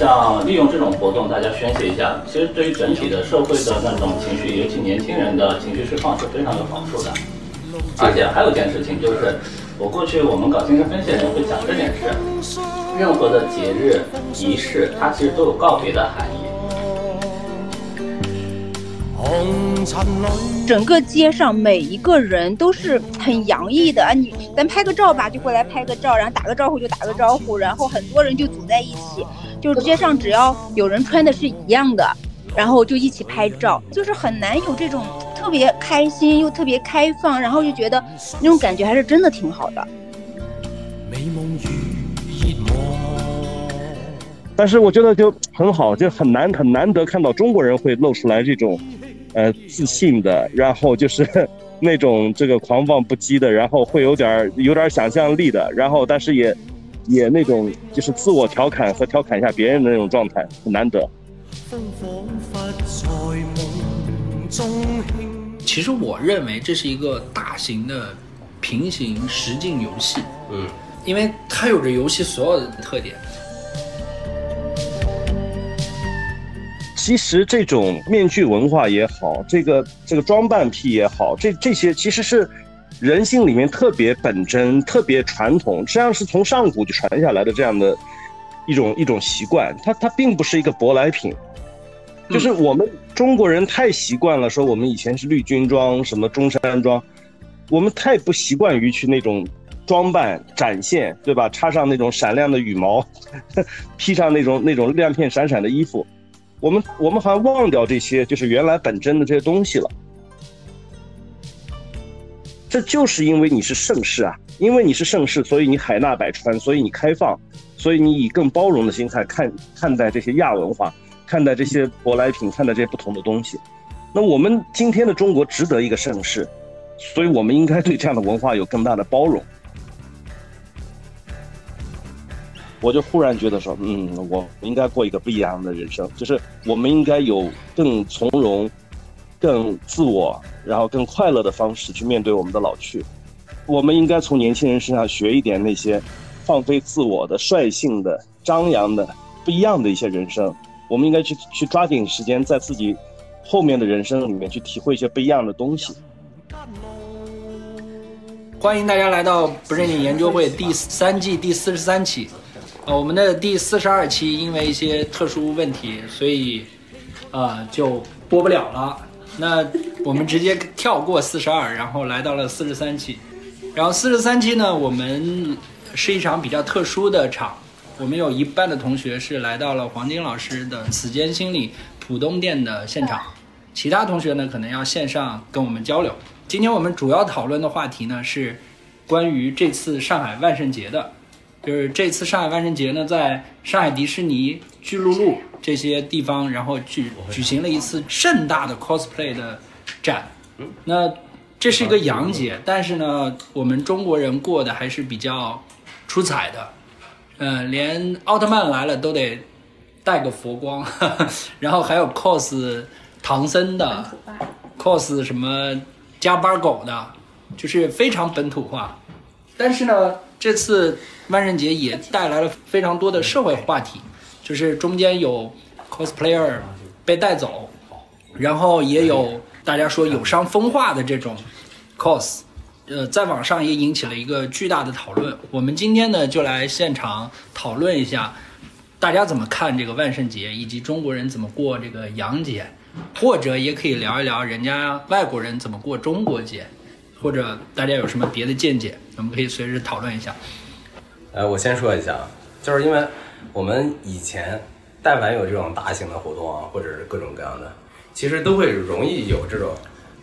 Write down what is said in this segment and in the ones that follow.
像利用这种活动，大家宣泄一下，其实对于整体的社会的那种情绪，尤其年轻人的情绪释放是非常有好处的。而且还有一件事情就是，我过去我们搞精神分析的人会讲这件事，任何的节日仪式，它其实都有告别的含义。整个街上每一个人都是很洋溢的啊！你咱拍个照吧，就过来拍个照，然后打个招呼就打个招呼，然后很多人就组在一起，就是街上只要有人穿的是一样的，然后就一起拍照，就是很难有这种特别开心又特别开放，然后就觉得那种感觉还是真的挺好的。但是我觉得就很好，就很难很难得看到中国人会露出来这种。呃，自信的，然后就是 那种这个狂放不羁的，然后会有点有点想象力的，然后但是也也那种就是自我调侃和调侃一下别人的那种状态，很难得。其实我认为这是一个大型的平行实境游戏，嗯，因为它有着游戏所有的特点。其实这种面具文化也好，这个这个装扮癖也好，这这些其实是人性里面特别本真、特别传统，实际上是从上古就传下来的这样的一种一种习惯。它它并不是一个舶来品，就是我们中国人太习惯了说我们以前是绿军装、什么中山装，我们太不习惯于去那种装扮展现，对吧？插上那种闪亮的羽毛，披上那种那种亮片闪闪的衣服。我们我们好像忘掉这些，就是原来本真的这些东西了。这就是因为你是盛世啊，因为你是盛世，所以你海纳百川，所以你开放，所以你以更包容的心态看看待这些亚文化，看待这些舶来品，看待这些不同的东西。那我们今天的中国值得一个盛世，所以我们应该对这样的文化有更大的包容。我就忽然觉得说，嗯，我应该过一个不一样的人生，就是我们应该有更从容、更自我，然后更快乐的方式去面对我们的老去。我们应该从年轻人身上学一点那些放飞自我的、率性的、张扬的、不一样的一些人生。我们应该去去抓紧时间，在自己后面的人生里面去体会一些不一样的东西。欢迎大家来到不正经研究会第三季第四十三期。我们的第四十二期因为一些特殊问题，所以，呃，就播不了了。那我们直接跳过四十二，然后来到了四十三期。然后四十三期呢，我们是一场比较特殊的场。我们有一半的同学是来到了黄金老师的《此间心理》浦东店的现场，其他同学呢可能要线上跟我们交流。今天我们主要讨论的话题呢是关于这次上海万圣节的。就是这次上海万圣节呢，在上海迪士尼、巨鹿路这些地方，然后举举行了一次盛大的 cosplay 的展。那这是一个洋节，但是呢，我们中国人过得还是比较出彩的。嗯，连奥特曼来了都得带个佛光，然后还有 cos 唐僧的，cos 什么加班狗的，就是非常本土化。但是呢，这次。万圣节也带来了非常多的社会话题，就是中间有 cosplayer 被带走，然后也有大家说有伤风化的这种 cos，呃，在网上也引起了一个巨大的讨论。我们今天呢就来现场讨论一下，大家怎么看这个万圣节，以及中国人怎么过这个洋节，或者也可以聊一聊人家外国人怎么过中国节，或者大家有什么别的见解，我们可以随时讨论一下。呃，我先说一下啊，就是因为我们以前但凡有这种大型的活动啊，或者是各种各样的，其实都会容易有这种，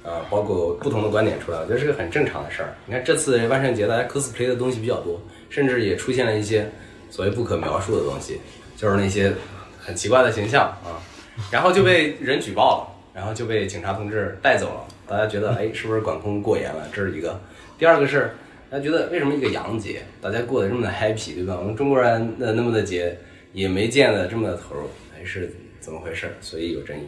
呃，包括不同的观点出来，我觉得是个很正常的事儿。你看这次万圣节，大家 cosplay 的东西比较多，甚至也出现了一些所谓不可描述的东西，就是那些很奇怪的形象啊，然后就被人举报了，然后就被警察同志带走了。大家觉得，哎，是不是管控过严了？这是一个。第二个是。大家觉得为什么一个洋节，大家过得这么的 happy，对吧？我们中国人的那么的节也没见得这么的投入，还是怎么回事？所以有争议。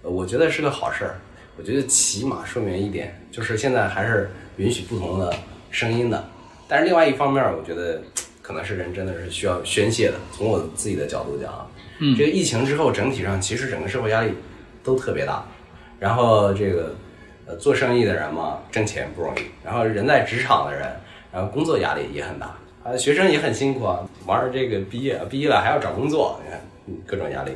我觉得是个好事儿。我觉得起码说明一点，就是现在还是允许不同的声音的。但是另外一方面，我觉得可能是人真的是需要宣泄的。从我自己的角度讲啊，嗯这个疫情之后，整体上其实整个社会压力都特别大，然后这个做生意的人嘛，挣钱不容易，然后人在职场的人，然后工作压力也很大，啊，学生也很辛苦啊，玩儿这个毕业毕业了还要找工作，你看各种压力，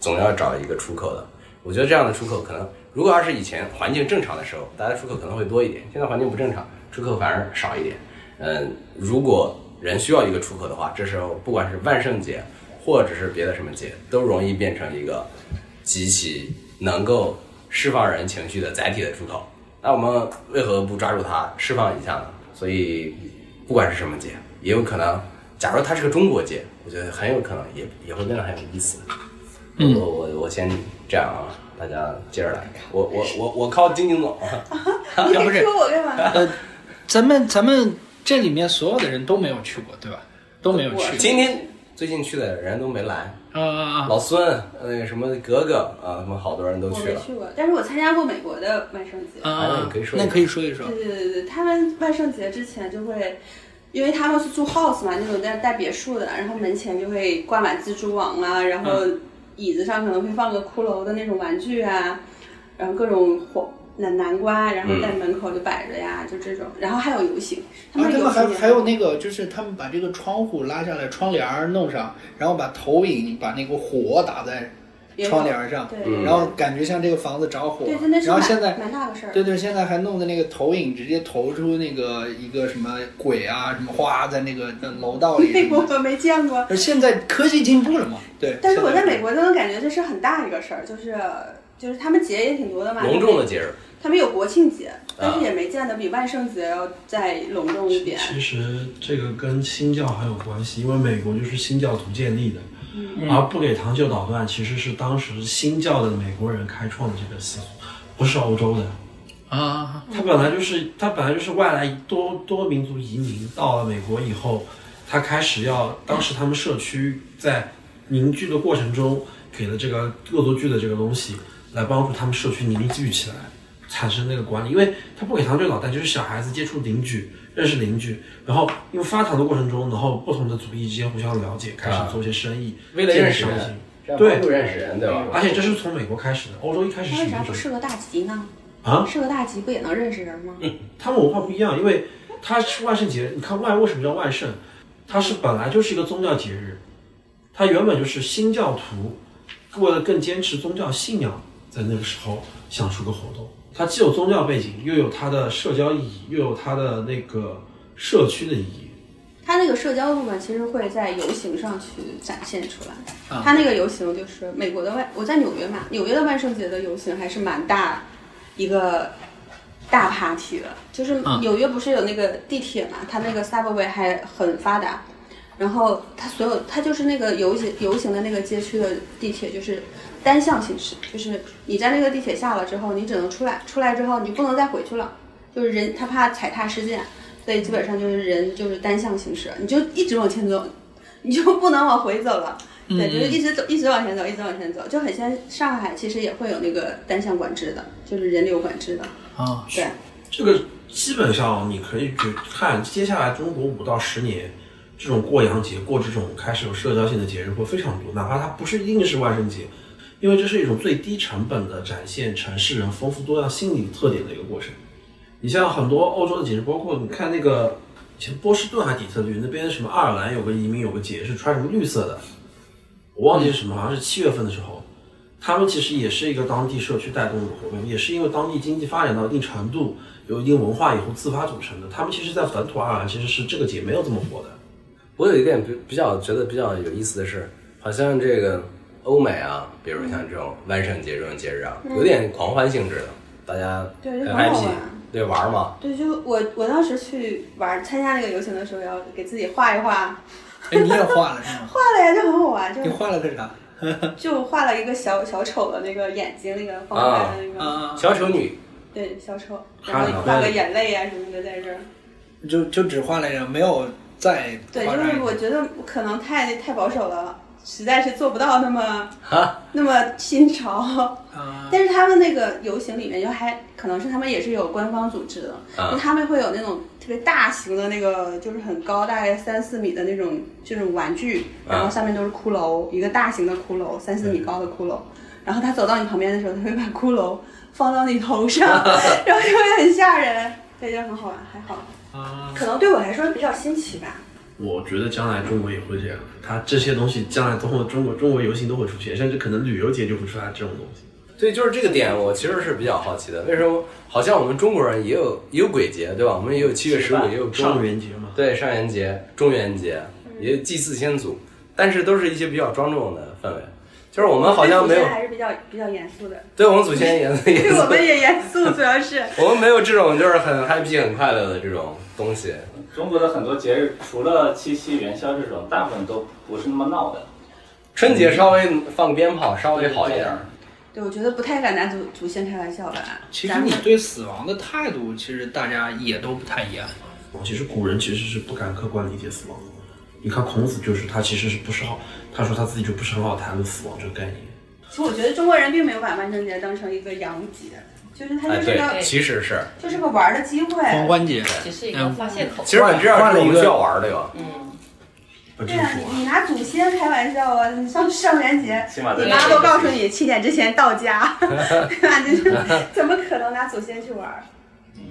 总要找一个出口的。我觉得这样的出口可能，如果要是以前环境正常的时候，大家出口可能会多一点，现在环境不正常，出口反而少一点。嗯，如果人需要一个出口的话，这时候不管是万圣节或者是别的什么节，都容易变成一个极其能够释放人情绪的载体的出口。那我们为何不抓住它释放一下呢？所以，不管是什么节，也有可能，假如它是个中国节，我觉得很有可能也也会变得很有意思。嗯我我我先这样啊，大家接着来。我我我我靠金金总，要不是说我干嘛？呃，咱们咱们这里面所有的人都没有去过，对吧？都没有去过。今天最近去的人都没来，啊啊啊！老孙那个什么格格啊，他们好多人都我去了。没去过，但是我参加过美国的万圣节。啊啊啊哎你可以！说一那说可以说一说对。对对对，他们万圣节之前就会，因为他们是住 house 嘛，那种带带别墅的，然后门前就会挂满蜘蛛网啊，然后椅子上可能会放个骷髅的那种玩具啊，然后各种火南南瓜，然后在门口就摆着呀，就这种，然后还有游行，他啊，们游他们还行还有那个，就是他们把这个窗户拉下来，窗帘儿弄上，然后把投影把那个火打在窗帘上，然后感觉像这个房子着火对，真的。是蛮然后现在，蛮大个事儿。对对，现在还弄的那个投影，直接投出那个一个什么鬼啊，什么花在那个楼道里 什美国。我没见过，现在科技进步了嘛？对。但是我在美国就能感觉这是很大一个事儿，就是就是他们节也挺多的嘛，隆重的节日，他们有国庆节，但是也没见得比万圣节要再隆重一点。其实这个跟新教很有关系，因为美国就是新教徒建立的，而不给糖就捣乱，其实是当时新教的美国人开创的这个习俗，不是欧洲的。啊，他本来就是他本来就是外来多多民族移民到了美国以后，他开始要当时他们社区在凝聚的过程中给了这个恶作剧的这个东西，来帮助他们社区凝聚起来，产生那个管理。因为他不给糖就捣蛋，就是小孩子接触邻居，认识邻居，然后因为发糖的过程中，然后不同的族裔之间互相了解，开始做一些生意，为了认识人对不认识人，对吧？而且这是从美国开始的，欧洲一开始那为啥不设个大集呢？啊，设个大集不也能认识人吗？他们文化不一样，因为他是万圣节。你看万为什么叫万圣？它是本来就是一个宗教节日，它原本就是新教徒为了更坚持宗教信仰，在那个时候想出个活动。它既有宗教背景，又有它的社交意义，又有它的那个社区的意义。它那个社交部分其实会在游行上去展现出来。它那个游行就是美国的万，我在纽约嘛，纽约的万圣节的游行还是蛮大一个大 party 的。就是啊纽约不是有那个地铁嘛，它那个 subway 还很发达，然后它所有它就是那个游行游行的那个街区的地铁就是单向行驶，就是你在那个地铁下了之后，你只能出来，出来之后你就不能再回去了，就是人他怕踩踏事件。所以基本上就是人就是单向行驶，你就一直往前走，你就不能往回走了。对，就是一直走，一直往前走，一直往前走，就很像上海其实也会有那个单向管制的，就是人流管制的。啊，对，这个基本上你可以去看，接下来中国五到十年，这种过洋节、过这种开始有社交性的节日会非常多，哪怕它不是一定是万圣节，因为这是一种最低成本的展现城市人丰富多样心理特点的一个过程。你像很多欧洲的节日，包括你看那个以前波士顿还底特律那边什么爱尔兰有个移民有个节是穿什么绿色的，我忘记是什么，好像是七月份的时候，他们其实也是一个当地社区带动的活动，也是因为当地经济发展到一定程度，有一定文化以后自发组成的。他们其实，在本土爱尔兰其实是这个节没有这么火的。我有一点比比较觉得比较有意思的是，好像这个欧美啊，比如像这种万圣节这种节日啊，有点狂欢性质的，大家很对就很好 happy，玩对玩嘛。对，就我我当时去玩参加那个游行的时候，要给自己画一画，哎，你也画了是吗？画了呀，就很好玩，就你画了个啥？就画了一个小小丑的那个眼睛，那个方块的那个，啊，小丑女，对，小丑，然后画个眼泪啊什么的在这儿。就就只画了一个，没有再对，就是我觉得可能太太保守了，实在是做不到那么哈那么新潮。啊，但是他们那个游行里面，就还可能是他们也是有官方组织的，他们会有那种特别大型的那个，就是很高，大概三四米的那种这种玩具，然后上面都是骷髅，一个大型的骷髅，三四米高的骷髅。然后他走到你旁边的时候，他会把骷髅 放到你头上，然后就会很吓人，对，就很好玩，还好。啊，可能对我来说比较新奇吧。我觉得将来中国也会这样，它这些东西将来都会中国中国游行都会出现，甚至可能旅游节就会出来这种东西。对，就是这个点，我其实是比较好奇的。为什么好像我们中国人也有也有鬼节，对吧？我们也有七月十五，也有中上元节嘛，对上元节、中元节，也有祭祀先祖，但是都是一些比较庄重的氛围。就是我们好像没有，还是比较比较严肃的，对我们祖先也也 对我们也严肃，主要是。我们没有这种就是很 happy 很快乐的这种东西。中国的很多节日，除了七夕、元宵这种，大部分都不是那么闹的。春节稍微放鞭炮稍微好一点儿，对，我觉得不太敢拿祖祖先开玩笑吧。其实你对死亡的态度，其实大家也都不太一样。其实古人其实是不敢客观理解死亡的。你看孔子就是他其实是不是好，他说他自己就不是很好谈论死亡这个概念。其实我觉得中国人并没有把万圣节当成一个洋节，就是它哎，就是个、对，其实是，就是个玩儿的机会。狂欢节，只是一个发泄口。其实很重要，是我们需要玩的哟。嗯，不对啊，你你拿祖先开玩笑啊！你上上元节，你妈都告诉你七点之前到家，对吧？怎么可能拿祖先去玩儿？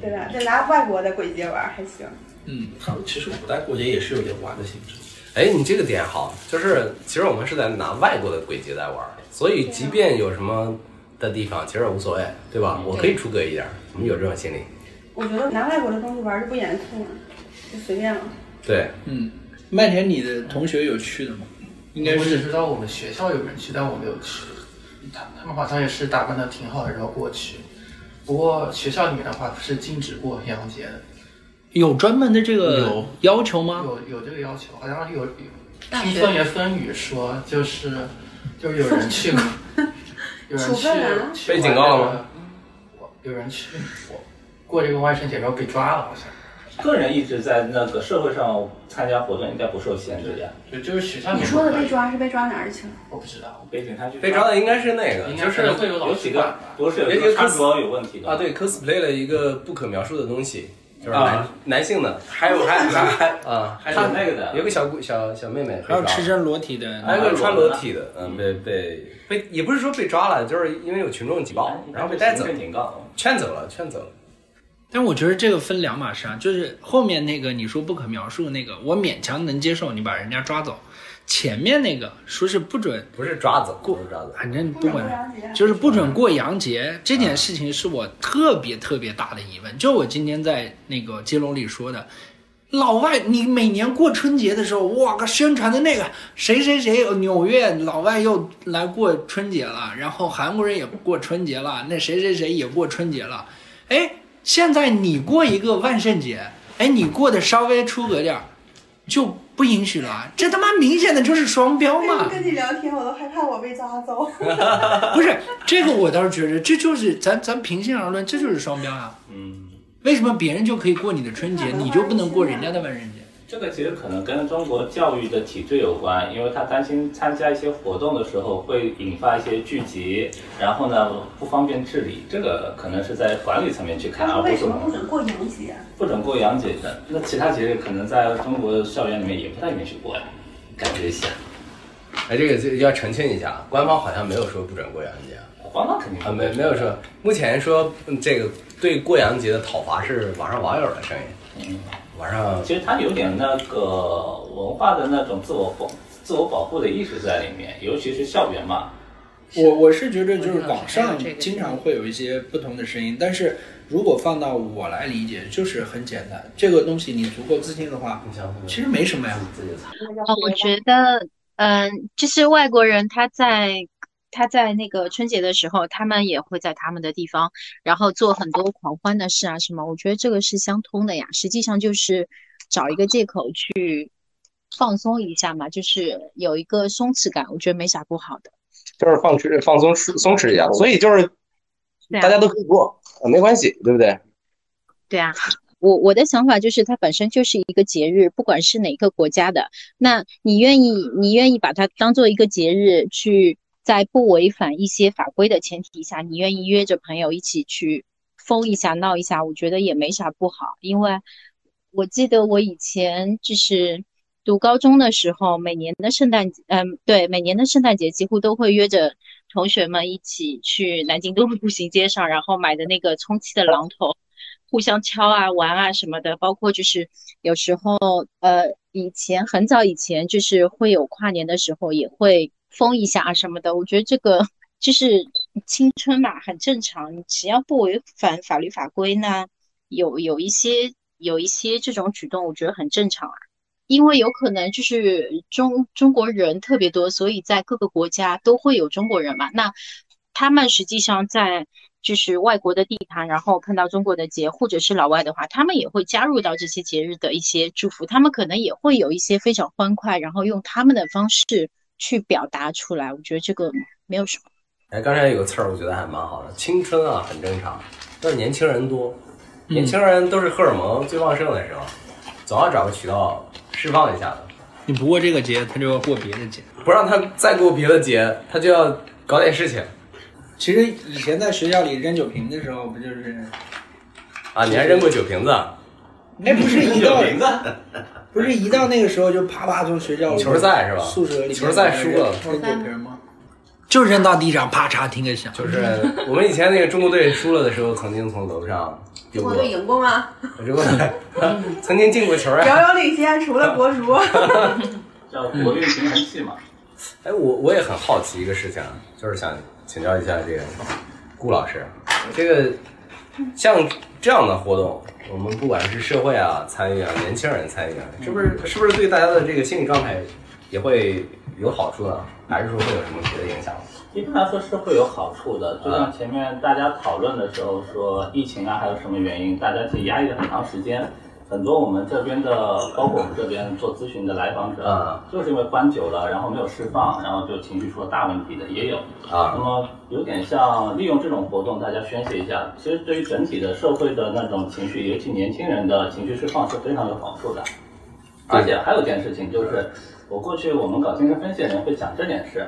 对吧？就拿外国的鬼节玩儿还行。嗯，他们其实古代过节也是有点玩的性质。哎，你这个点好，就是其实我们是在拿外国的鬼节在玩儿，所以即便有什么的地方，其实无所谓，对吧？我可以出格一点儿，我们有这种心理。我觉得拿外国的东西玩就不严肃了，就随便了。对，嗯，麦田，你的同学有去的吗？应该我只是知道我们学校有人去，但我没有去。他他们好像也是打扮的挺好的，然后过去。不过学校里面的话是禁止过洋节的，有专门的这个有要求吗？有有这个要求，好像有有听风言风语说，就是就是有人去 过，有人处去分啊被警告了吗我有人去我过这个万圣节，然后被抓了，好像。个人一直在那个社会上参加活动应该不受限制呀。对就是学校你说的被抓是被抓哪儿去了？我不知道，被警察局被抓的应该是那个，应该就是有几个。不是有一个穿着有问题的啊，对，cosplay 了一个不可描述的东西，就是男、啊男性的，还有还 还还啊，还有那个的有个小姑小小妹妹还有赤身裸体的，还有个穿裸体的，嗯，被被被也不是说被抓了，就是因为有群众举报，然后被带走，警告。劝走了，劝走了。但我觉得这个分两码事啊，就是后面那个你说不可描述那个，我勉强能接受，你把人家抓走。前面那个说是不准，不是抓走，不是抓子，反正不管就是不准过洋节这件事情，是我特别特别大的疑问。就我今天在那个接龙里说的，老外你每年过春节的时候，哇个宣传的那个谁谁谁，纽约老外又来过春节了，然后韩国人也过春节了，那谁谁谁也过春节了，哎，现在你过一个万圣节，哎，你过得稍微出格点儿，就不允许了，这他妈明显的就是双标嘛！跟你聊天，我都害怕我被抓走。不是这个，我倒是觉得这就是咱咱平心而论，这就是双标啊！嗯，为什么别人就可以过你的春节，你就不能过人家的万圣节？这个其实可能跟中国教育的体制有关，因为他担心参加一些活动的时候会引发一些聚集，然后呢不方便治理，这个可能是在管理层面去看，他而不是说为什么不准过洋节啊？不准过洋节的。那其他节日可能在中国校园里面也不太允许过呀，感觉一下。哎，这个就要澄清一下，官方好像没有说不准过洋节官方肯定啊，没没有说，目前说嗯这个对过洋节的讨伐是网上网友的声音，嗯，其实他有点那个文化的那种自我保自我保护的意识在里面，尤其是校园嘛。我我是觉得就是网上经常会有一些不同的声音，但是如果放到我来理解，就是很简单，这个东西你足够自信的话，其实没什么呀。哦，我觉得，嗯，就是外国人他在他在那个春节的时候，他们也会在他们的地方，然后做很多狂欢的事啊什么。我觉得这个是相通的呀，实际上就是找一个借口去放松一下嘛，就是有一个松弛感，我觉得没啥不好的。就是放弛放松松弛一下，所以就是大家都可以过，呃没关系，对不对？对啊，我我的想法就是，它本身就是一个节日，不管是哪个国家的，那你愿意你愿意把它当做一个节日去，在不违反一些法规的前提下，你愿意约着朋友一起去疯一下闹一下，我觉得也没啥不好，因为我记得我以前就是读高中的时候，每年的圣诞节，嗯，对，每年的圣诞节几乎都会约着同学们一起去南京东路步行街上，然后买的那个充气的榔头，互相敲啊、玩啊什么的。包括就是有时候，呃，以前很早以前就是会有跨年的时候也会疯一下啊什么的。我觉得这个就是青春嘛，很正常，只要不违反法律法规呢，有有一些有一些这种举动，我觉得很正常啊。因为有可能就是中中国人特别多，所以在各个国家都会有中国人嘛。那他们实际上在就是外国的地盘，然后碰到中国的节，或者是老外的话，他们也会加入到这些节日的一些祝福，他们可能也会有一些非常欢快，然后用他们的方式去表达出来。我觉得这个没有什么。哎，刚才有个词儿，我觉得还蛮好的，青春啊，很正常。但是年轻人多，年轻人都是荷尔蒙最旺盛的时候，总要找个渠道释放一下的。你不过这个节，他就要过别的节。不让他再过别的节，他就要搞点事情其实以前在学校里扔酒瓶的时候，不就是？啊！你还扔过酒瓶子？啊？哎，不是一到不是一到那个时候就啪啪从学校球赛是吧宿舍里球赛输了扔酒瓶吗？就扔到地上，啪嚓听个响。就是我们以前那个中国队输了的时候，曾经从楼上丢过中国，队赢过吗？扔过，曾经进过球啊。遥遥领先，除了国足。叫国运平衡器嘛。哎，我我也很好奇一个事情啊，就是想请教一下这个顾老师，这个像这样的活动，我们不管是社会啊参与啊，年轻人参与啊，是不是是不是对大家的这个心理状态也会有好处呢？还是说会有什么别的影响？一般来说是会有好处的，就像前面大家讨论的时候说疫情啊，还有什么原因，大家其实压抑了很长时间。很多我们这边的，包括我们这边做咨询的来访者，啊就是因为关久了，然后没有释放，然后就情绪出了大问题的也有。啊那么有点像利用这种活动，大家宣泄一下。其实对于整体的社会的那种情绪，尤其年轻人的情绪释放是非常有好处的。而且还有一件事情就是，我过去我们搞精神分析的人会讲这件事，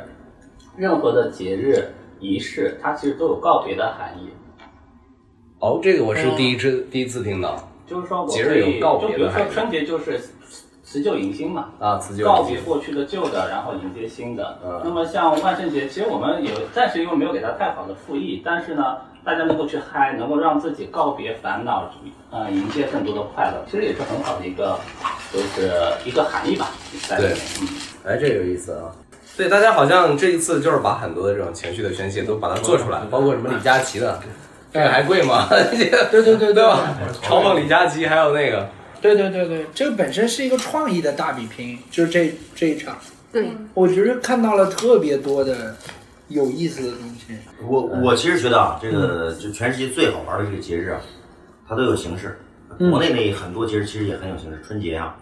任何的节日仪式，它其实都有告别的含义。哦，这个我是第一次第一次听到就是说我节日可以有告就比如说春节就是辞旧迎新嘛，啊，辞旧告别过去的旧的，然后迎接新的。嗯那么像万圣节，其实我们有暂时因为没有给它太好的复议，但是呢，大家能够去嗨，能够让自己告别烦恼，呃，迎接更多的快乐，其实也是很好的一个，就是一个含义吧，在里面。嗯。哎，这有意思啊！对，大家好像这一次就是把很多的这种情绪的宣泄都把它做出来，包括什么李佳琦的，这个还贵吗？对对对对对吧？嘲讽李佳琦，还有那个，对对对对，这个本身是一个创意的大比拼，就是这这一场，对，我觉得看到了特别多的有意思的东西。我我其实觉得啊，这个就全世界最好玩的这个节日啊，它都有形式。嗯国内那很多节日其实也很有形式，春节啊，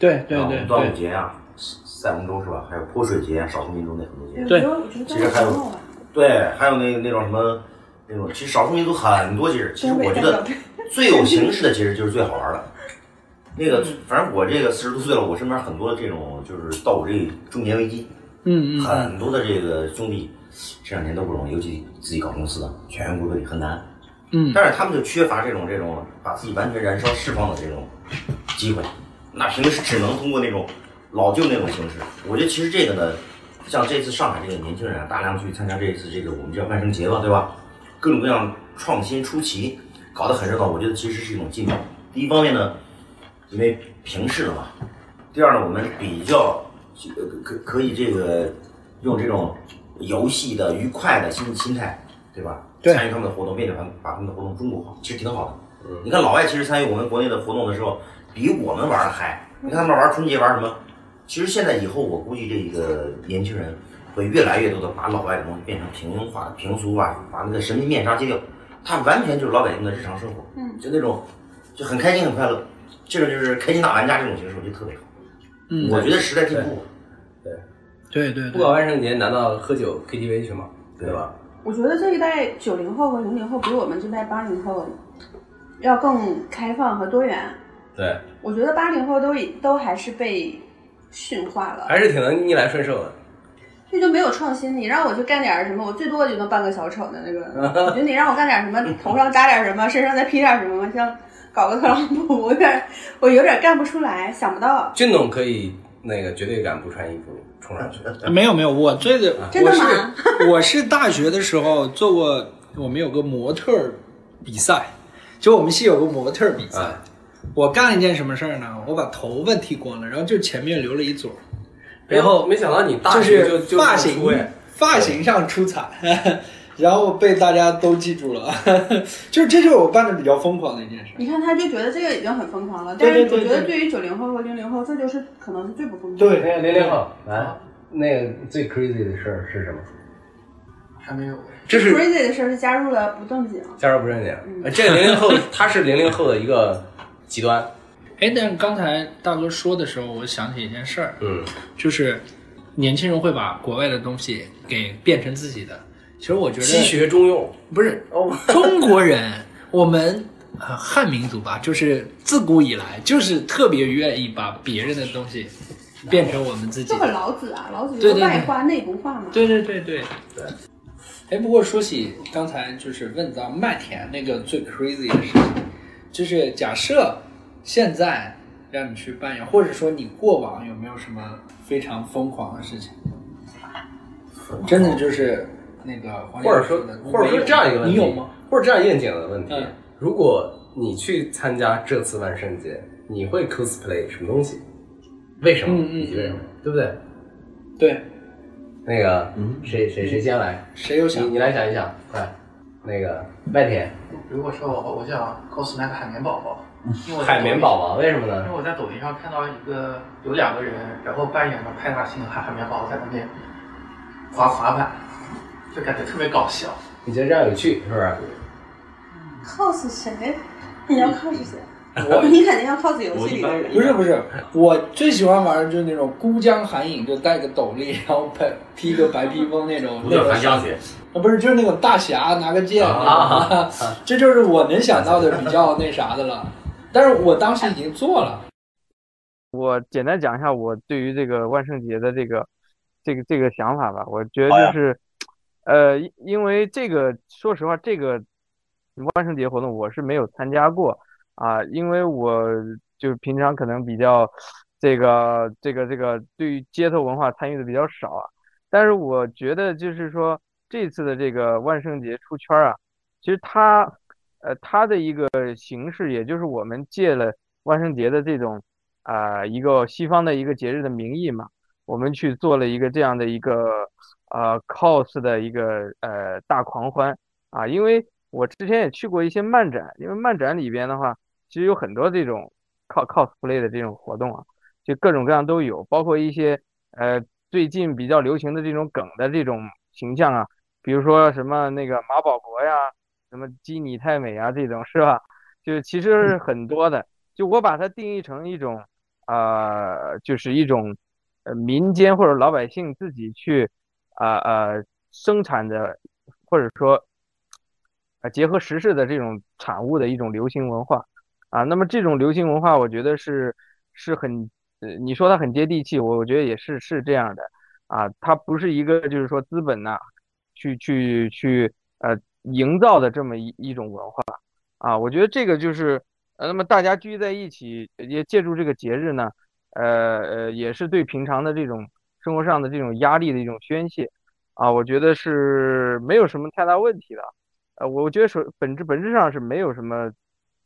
对对对端午节啊，赛龙舟是吧？还有泼水节啊，少数民族那很多节日。对其实还有对，还有那那种什么那种，其实少数民族很多节日，其实我觉得 最有形式的节日就是最好玩的。那个，反正我这个四十多岁了，我身边很多这种就是到我这中年危机，嗯嗯嗯很多的这个兄弟这两年都不容易，尤其自己搞公司的，全员归位很难。嗯但是他们就缺乏这种这种把自己完全燃烧释放的这种机会，那平时只能通过那种老旧那种形式。我觉得其实这个呢，像这次上海这个年轻人啊，大量去参加这一次这个我们叫万圣节吧，对吧？各种各样创新出奇，搞得很热闹。我觉得其实是一种进步。第一方面呢，因为平视了嘛；第二呢，我们比较呃可可以这个用这种游戏的愉快的心心态，对吧？对参与他们的活动，并且把把他们的活动中国化，其实挺好的。你看老外其实参与我们国内的活动的时候，比我们玩的嗨。你看他们玩春节玩什么？其实现在以后，我估计这个年轻人会越来越多的把老外的东西变成平庸化、平俗化，把那个神秘面纱揭掉。它完全就是老百姓的日常生活，嗯就那种就很开心、很快乐。这种就是开心大玩家这种形式，我觉得特别好。嗯我觉得时代进步了。对对不搞万圣节，难道喝酒 KTV 去吗？对吧？我觉得这一代九零后和零零后比我们这代八零后要更开放和多元。对，我觉得八零后都已都还是被驯化了，还是挺能逆来顺受的。这就没有创新。你让我去干点什么，我最多就能扮个小丑的那个。我觉得你让我干点什么，头上扎点什么，身上再披点什么，像搞个特朗普，我有点我有点干不出来，想不到。俊总可以那个绝对敢不穿衣服冲上去。没有没有，我这个真的我吗是我是大学的时候做过，我们有个模特比赛，就我们系有个模特比赛。啊，我干了一件什么事儿呢？我把头发剃光了，然后就前面留了一撮儿，然后没想到你大就学就是就发型发型上出彩，然后被大家都记住了。就是这就是我办的比较疯狂的一件事。你看，他就觉得这个已经很疯狂了，但是我觉得对于九零后和零零后，这就是可能是最不疯狂的。对那个零零后来，那个最 crazy 的事儿是什么？还没有。这是 crazy 的事儿是加入了不正经。加入不正经。这个零零后，他是零零后的一个极端。哎，但刚才大哥说的时候，我想起一件事儿，嗯，就是年轻人会把国外的东西给变成自己的。其实我觉得西学中用不是哦，中国人，我们呃汉民族吧，就是自古以来就是特别愿意把别人的东西变成我们自己这个老子啊，老子对对对就外化内不化嘛。对对对对对。哎，不过说起刚才就是问到麦田那个最 crazy 的事情，就是假设现在让你去扮演，或者说你过往有没有什么非常疯狂的事情？真的就是那个黄或者说，或者说这样一个问题，你有吗？？或者这样应景的问题，嗯如果你去参加这次万圣节，你会 cosplay 什么东西？为什么？嗯嗯以及为什么？对不对？对，那个，谁谁谁先来？谁有想你你来想一想，快，那个麦田，如果说我我想 cos 那个海绵宝宝，因为海绵宝宝，为什么呢因为？我在抖音上看到一个有两个人，然后扮演了派大星和海绵宝宝在那边滑滑板，就感觉特别搞笑。你觉得这样有趣是不是？cos 谁？你要 cos 谁？我 你肯定要 cos 游戏里的人。不是不是，我最喜欢玩的就是那种孤江寒影，就戴个斗笠，然后披披个白披风那种。不叫寒江雪，啊，不是，就是那种大侠拿个剑，啊这就是我能想到的比较那啥的了。但是我当时已经做了，我简单讲一下我对于这个万圣节的这个这个这个想法吧。我觉得就是，呃，因因为这个，说实话，这个万圣节活动我是没有参加过啊，因为我就平常可能比较这个这个这个对于街头文化参与的比较少啊。但是我觉得就是说这次的这个万圣节出圈儿啊，其实它呃它的一个形式，也就是我们借了万圣节的这种啊、一个西方的一个节日的名义嘛，我们去做了一个这样的一个呃 cos 的一个呃大狂欢。啊，因为我之前也去过一些漫展，因为漫展里边的话，其实有很多这种 cos cosplay 的这种活动啊，就各种各样都有，包括一些呃最近比较流行的这种梗的这种形象啊，比如说什么那个马保国呀，什么基尼太美啊这种是吧？就其实是很多的，就我把它定义成一种呃，就是一种呃民间或者老百姓自己去啊呃生产的，或者说啊结合时事的这种产物的一种流行文化啊。那么这种流行文化，我觉得是是很呃，你说它很接地气，我我觉得也是是这样的啊，它不是一个就是说资本呐、去去去呃营造的这么一一种文化。啊，我觉得这个就是呃，那么大家聚在一起，也借助这个节日呢，呃呃，也是对平常的这种生活上的这种压力的一种宣泄。啊，我觉得是没有什么太大问题的，呃，我觉得是本质本质上是没有什么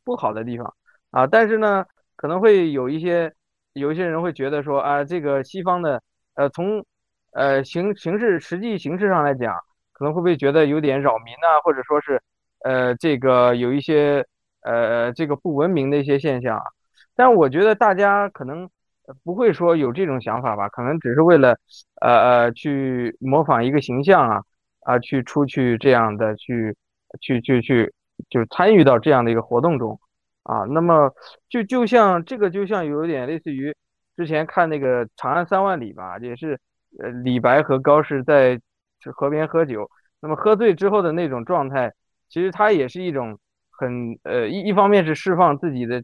不好的地方。啊，但是呢，可能会有一些有一些人会觉得说啊，这个西方的呃从呃形形式实际形式上来讲，可能会不会觉得有点扰民啊，或者说是呃这个有一些呃这个不文明的一些现象啊，但我觉得大家可能不会说有这种想法吧，可能只是为了呃呃去模仿一个形象啊啊去出去这样的去去去去就参与到这样的一个活动中。啊，那么就就像这个就像有点类似于之前看那个《长安三万里》吧，也是呃李白和高适在这河边喝酒，那么喝醉之后的那种状态，其实它也是一种很呃一一方面是释放自己的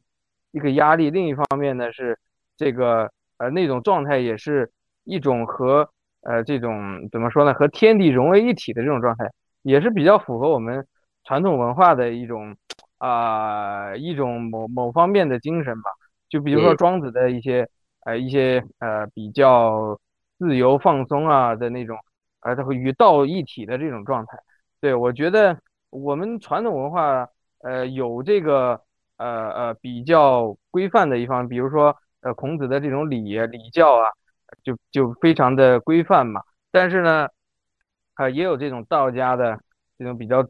一个压力，另一方面呢是这个呃那种状态也是一种和呃这种怎么说呢和天地融为一体的这种状态，也是比较符合我们传统文化的一种啊、一种某某方面的精神吧。就比如说嗯庄子的一些呃一些呃比较自由放松啊的那种，呃，它会与道一体的这种状态。对，我觉得我们传统文化呃有这个呃呃比较规范的一方，比如说呃孔子的这种礼礼教啊，就就非常的规范嘛。但是呢，啊、也有这种道家的这种比较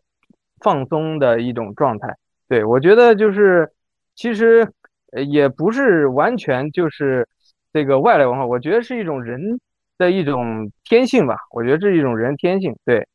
放松的一种状态。对，我觉得就是其实呃也不是完全就是这个外来文化，我觉得是一种人的一种天性吧。我觉得这是一种人天性，对，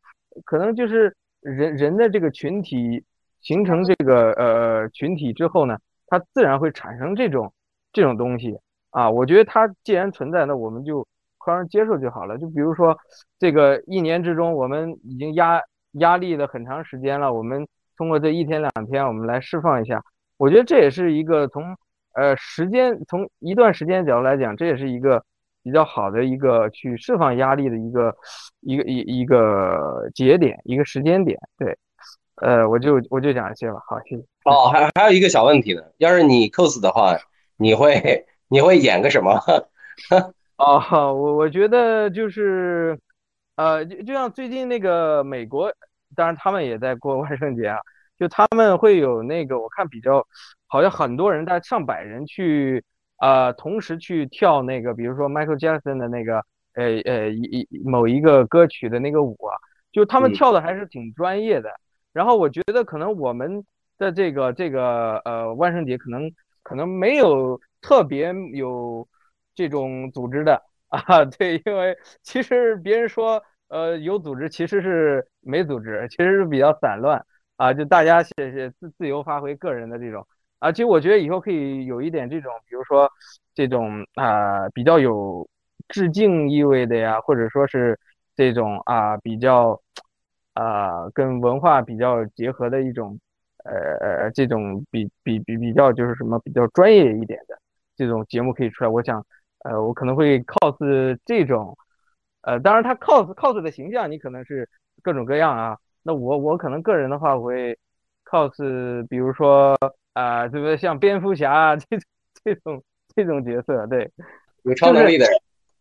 可能就是人人的这个群体形成这个呃群体之后呢，它自然会产生这种这种东西啊。我觉得它既然存在，那我们就宽容接受就好了。就比如说这个一年之中，我们已经压压力了很长时间了，我们通过这一天两天，我们来释放一下。我觉得这也是一个从呃时间从一段时间角度来讲，这也是一个比较好的一个去释放压力的一个一个一一个节点，一个时间点。对，呃，我就我就讲这些吧。好，谢谢。哦，还还有一个小问题呢，要是你 cos 的话，你会你会演个什么？哦，我我觉得就是，呃，就就像最近那个美国，当然他们也在过万圣节啊，就他们会有那个，我看比较，好像很多人，大概上百人去，呃，同时去跳那个，比如说 Michael Jackson 的那个，呃呃一一某一个歌曲的那个舞啊，就他们嗯跳的还是挺专业的。然后我觉得可能我们的这个这个呃万圣节可能可能没有特别有这种组织的 啊，对，因为其实别人说呃有组织，其实是没组织，其实是比较散乱啊，就大家写写自自由发挥个人的这种啊，其实我觉得以后可以有一点这种，比如说这种啊比较有致敬意味的呀，或者说是这种啊比较啊跟文化比较结合的一种呃呃这种比比比比较就是什么比较专业一点的这种节目可以出来，我想呃我可能会 cos 这种呃当然他 cos cos 的形象你可能是各种各样啊，那我我可能个人的话我会 cos 比如说啊、对不对像蝙蝠侠啊这种这种这种角色对。有超能力的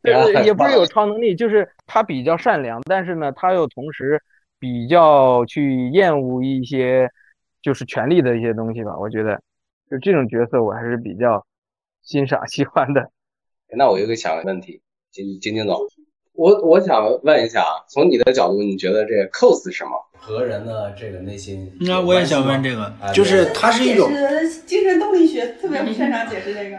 人，对，也不是有 超能力，就是他比较善良，但是呢，他又同时比较去厌恶一些就是权力的一些东西吧。我觉得就这种角色我还是比较欣赏喜欢的。那我有个小问题，金金金总，我我想问一下啊，从你的角度，你觉得这个 cos 是什么？和人的这个内心那我也想问这个哎，就是对。它是一种精神动力学特别不擅长解释这个，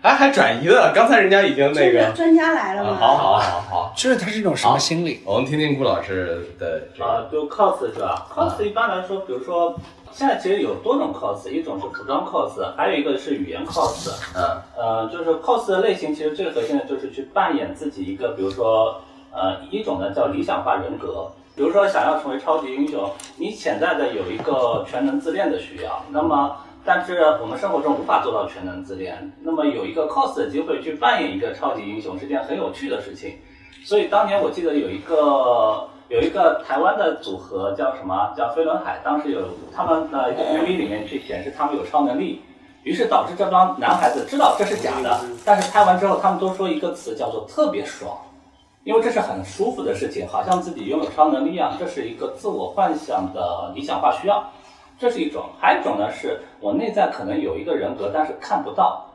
哎，还转移了，刚才人家已经那个，专家来了啊嘛。好好好好，就是他是一种什么心理？我们听听顾老师的这个啊，就 cos 是吧？cos 一般来说，比如说现在其实有多种 cos，一种是服装 cos，还有一个是语言 cos。嗯，呃，就是 cos 的类型，其实最核心的就是去扮演自己一个，比如说，呃，一种呢叫理想化人格。比如说想要成为超级英雄，你潜在的有一个全能自恋的需要，那么但是我们生活中无法做到全能自恋，那么有一个 cos 的机会去扮演一个超级英雄是件很有趣的事情。所以当年我记得有一个有一个台湾的组合叫什么？叫飞轮海，当时有他们的 MV 里面去显示他们有超能力，于是导致这帮男孩子知道这是假的，但是拍完之后他们都说一个词叫做特别爽。因为这是很舒服的事情，好像自己拥有超能力一样，这是一个自我幻想的理想化需要，这是一种。还有一种呢，是我内在可能有一个人格，但是看不到，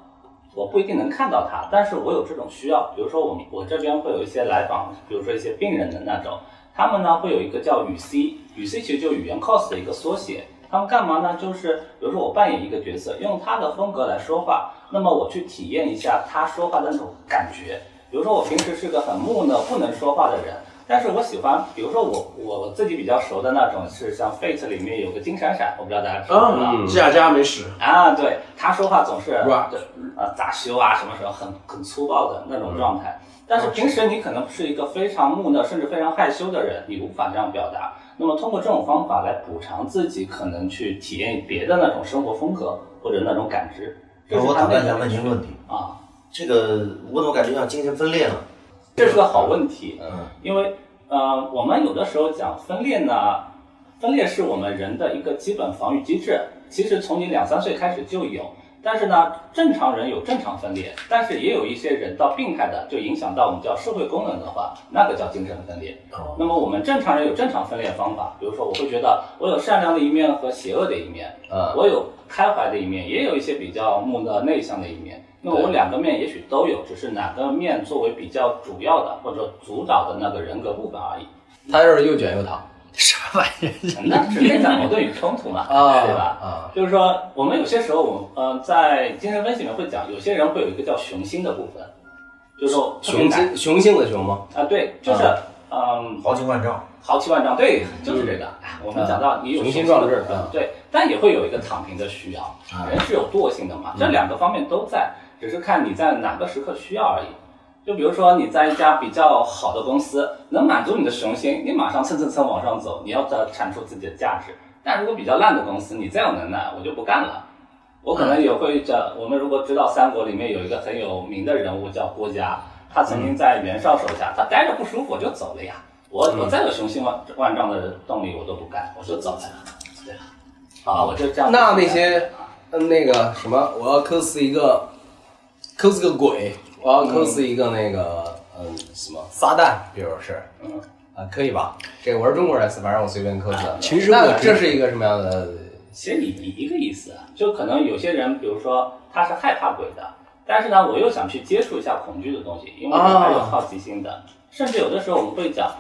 我不一定能看到他，但是我有这种需要。比如说我我这边会有一些来访，比如说一些病人的那种，他们呢会有一个叫语 C，语 C 其实就语言 cos 的一个缩写。他们干嘛呢？就是比如说我扮演一个角色，用他的风格来说话，那么我去体验一下他说话的那种感觉。比如说我平时是个很木讷、不能说话的人，但是我喜欢，比如说我我自己比较熟的那种是像 Fate 里面有个金闪闪，我不知道大家知不知道。嗯，加加没使啊，对他说话总是对呃咋修啊什么什么很很粗暴的那种状态。但是平时你可能是一个非常木讷甚至非常害羞的人，你无法这样表达。那么通过这种方法来补偿自己，可能去体验别的那种生活风格或者那种感知。我打断一下在的需求问您个问题啊，这个我怎么感觉像精神分裂了？这是个好问题。嗯，因为呃，我们有的时候讲分裂呢，分裂是我们人的一个基本防御机制，其实从你两三岁开始就有。但是呢，正常人有正常分裂，但是也有一些人到病态的，就影响到我们叫社会功能的话，那个叫精神分裂。哦那么我们正常人有正常分裂方法，比如说我会觉得我有善良的一面和邪恶的一面，嗯我有开怀的一面，也有一些比较木讷内向的一面。那我们两个面也许都有，只是哪个面作为比较主要的或者主导的那个人格部分而已。他就是又卷又躺，什么玩意儿？那是内在矛盾与冲突嘛，啊对吧？啊，就是说，我们有些时候，我们呃，在精神分析里面会讲，有些人会有一个叫雄心的部分，就是说雄心雄性的雄吗？啊，对，就是嗯，豪情万丈，豪气万丈，对，就是这个。哎我们讲到你有雄心心壮志对，但也会有一个躺平的需要，人是有惰性的嘛，这两个方面都在，只是看你在哪个时刻需要而已。就比如说你在一家比较好的公司，能满足你的雄心，你马上蹭蹭蹭往上走，你要在产出自己的价值。但如果比较烂的公司，你再有能耐，我就不干了。我可能也会叫，我们如果知道三国里面有一个很有名的人物叫郭嘉，他曾经在袁绍手下，他待着不舒服我就走了呀。我我再有雄心万万丈的动力，我都不干，我就走了。对吧？啊，我就这样。那那些嗯那个什么，我要 cos 一个 cos 个鬼，我要 cos 一个那个嗯什么撒旦，比如是嗯啊可以吧？这个我是中国人，反正我随便 cos 的。其实我这是一个什么样的？其实你你一个意思，啊就可能有些人，比如说他是害怕鬼的，但是呢，我又想去接触一下恐惧的东西，因为人还有好奇心的。甚至有的时候我们会讲，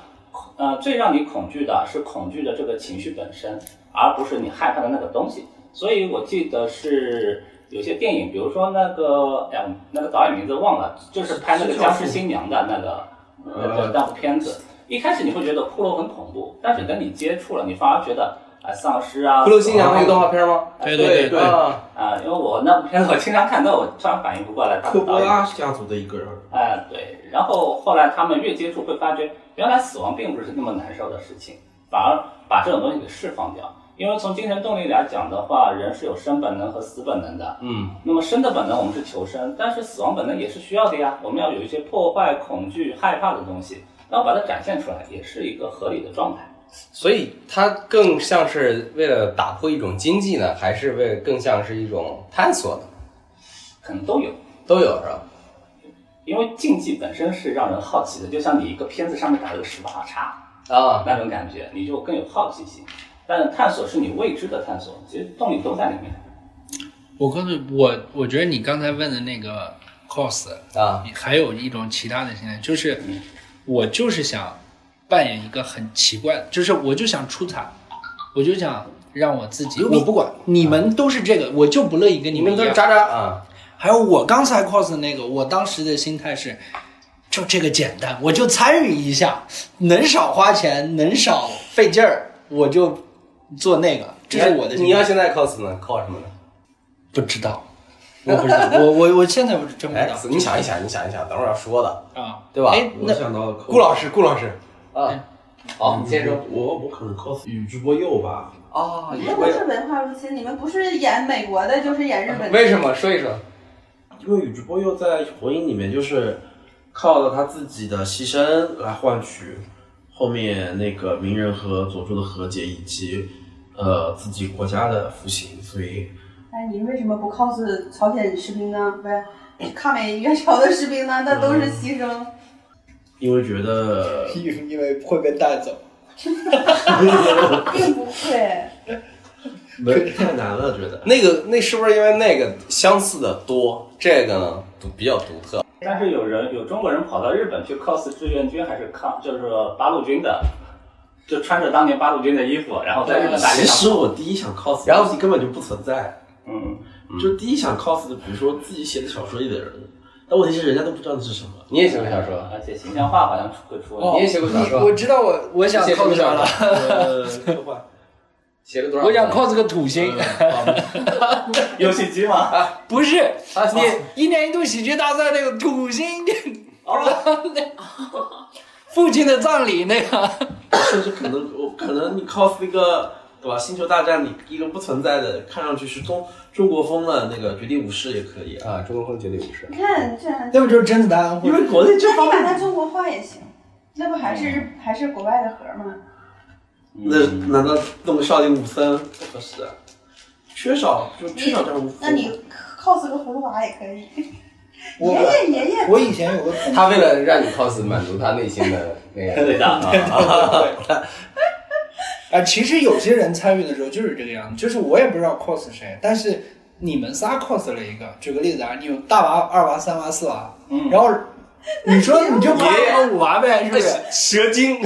呃，最让你恐惧的是恐惧的这个情绪本身，而不是你害怕的那个东西。所以我记得是有些电影，比如说那个，哎呀，那个导演名字忘了，就是拍那个僵尸新娘的那个那个那部片子。一开始你会觉得骷髅很恐怖，但是等你接触了，你反而觉得啊，丧尸啊，骷髅新娘那个动画片吗？对对对对啊啊，因为我那部片子我经常看到，我突然反应不过来他科波的导演。拉家族的一个人，哎，对，然后后来他们越接触，会发觉原来死亡并不是那么难受的事情，反而把这种东西给释放掉。因为从精神动力来讲的话，人是有生本能和死本能的。嗯，那么生的本能我们是求生，但是死亡本能也是需要的呀。我们要有一些破坏、恐惧、害怕的东西，然后把它展现出来，也是一个合理的状态。所以它更像是为了打破一种经济呢，还是为更像是一种探索呢？可能都有。都有是吧？因为竞技本身是让人好奇的，就像你一个片子上面打了个十八叉啊，那种感觉，你就更有好奇心。但探索是你未知的探索，其实动力都在里面。我告诉你我，我觉得你刚才问的那个 cos 啊，还有一种其他的心态，就是我就是想扮演一个很奇怪，就是我就想出彩，我就想让我自己，我不管你们都是这个，我就不乐意跟你们一样。你们都是渣渣啊！还有我刚才 cos 的那个，我当时的心态是，就这个简单，我就参与一下，能少花钱，能少费劲儿，我就做那个，这是我的。你要现在 cos 呢？？cos 什么呢？不知道，我不知道，我我我现在我真不知哎道。，你想一想，你想一想，等会儿要说的啊，对吧？哎那我想到了顾老师，顾老师啊，好，你先说。我我可能 cos 宇智波鼬吧。啊，你们不是文化入侵，你们不是演美国的，就是演日本的。为什么？说一说。因为宇智波鼬在火影里面就是靠着他自己的牺牲来换取后面那个鸣人和佐助的和解，以及呃自己国家的复兴，所以哎，你为什么不 cos 朝鲜士兵呢？不是抗美援朝的士兵呢？那都是牺牲。因为觉得 因因为会被带走。并不会。没太难了，觉得那个那是不是因为那个相似的多，这个呢独比较独特？但是有人有中国人跑到日本去 cos 志愿军还是抗，就是说八路军的，就穿着当年八路军的衣服，然后在日本大街其上实我第一想 cos 然后你根本就不存在。嗯，就第一想 cos 的，比如说自己写的小说里的人，但问题是人家都不知道这是什么。你也写过小说，而且形象化好像会出问哦题。你也写过小说，我知道我我想写什么 cos 啥了，呃，科幻。写了多少？我想 cos 个土星。游戏机吗？不是，啊你一年一度喜剧大赛那个土星，哦，父亲的葬礼那个，甚至可能我可能你 cos 一个对吧？星球大战里一个不存在的，看上去是中中国风的那个绝地武士也可以啊。啊，中国风绝地武士。你看这样，那不就是甄子丹？因为国内这那你把方面，它中国化也行，那不还是还是国外的盒吗？那难道弄个少林武僧？不合适啊？缺少就缺少这样武那你 cos 个葫芦娃也可以。爷爷爷爷，我以前有个他为了让你 cos 满足他内心的那个，对的啊，啊，其实有些人参与的时候就是这个样子，就是我也不知道 cos 谁，但是你们仨 cos 了一个，举个例子啊，你有大娃、二娃、三娃、四娃，嗯。然后你说你就 cos 个五娃呗，是不是？蛇精，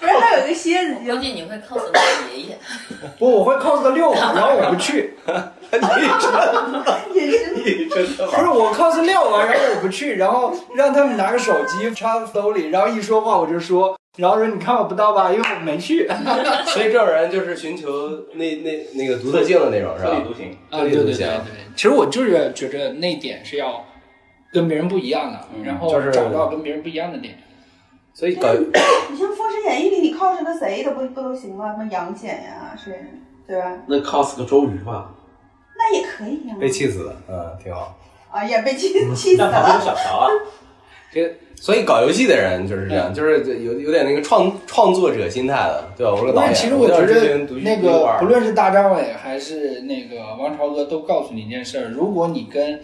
不是还有一个蝎子估计你会 cos 我爷爷。不，我会 cos 个六娃，然后我不去，也 是你真的不是我 cos 六娃，然后我不去，然后让他们拿个手机插兜里，然后一说话我就说，然后说你看我不到吧，因为我没去。所以这种人就是寻求那那那个独特性的那种，是吧特立？独行。啊，对对对对对，其实我就是觉着那点是要跟别人不一样的，然后就是找到跟别人不一样的点。所以搞你像《封神演义》里，你 cos 个谁都不不都行吗？什么杨戬呀，是，对吧？那 cos 个周瑜吧，那也可以呀、被气死的，嗯，挺好。啊，也被气气死但旁边有了。小乔啊，这所以搞游戏的人就是这样，就是有有点那个创创作者心态的，对吧？我是个导演，其实我觉得那个不论是大张伟还是那个王朝哥，都告诉你一件事儿：如果你跟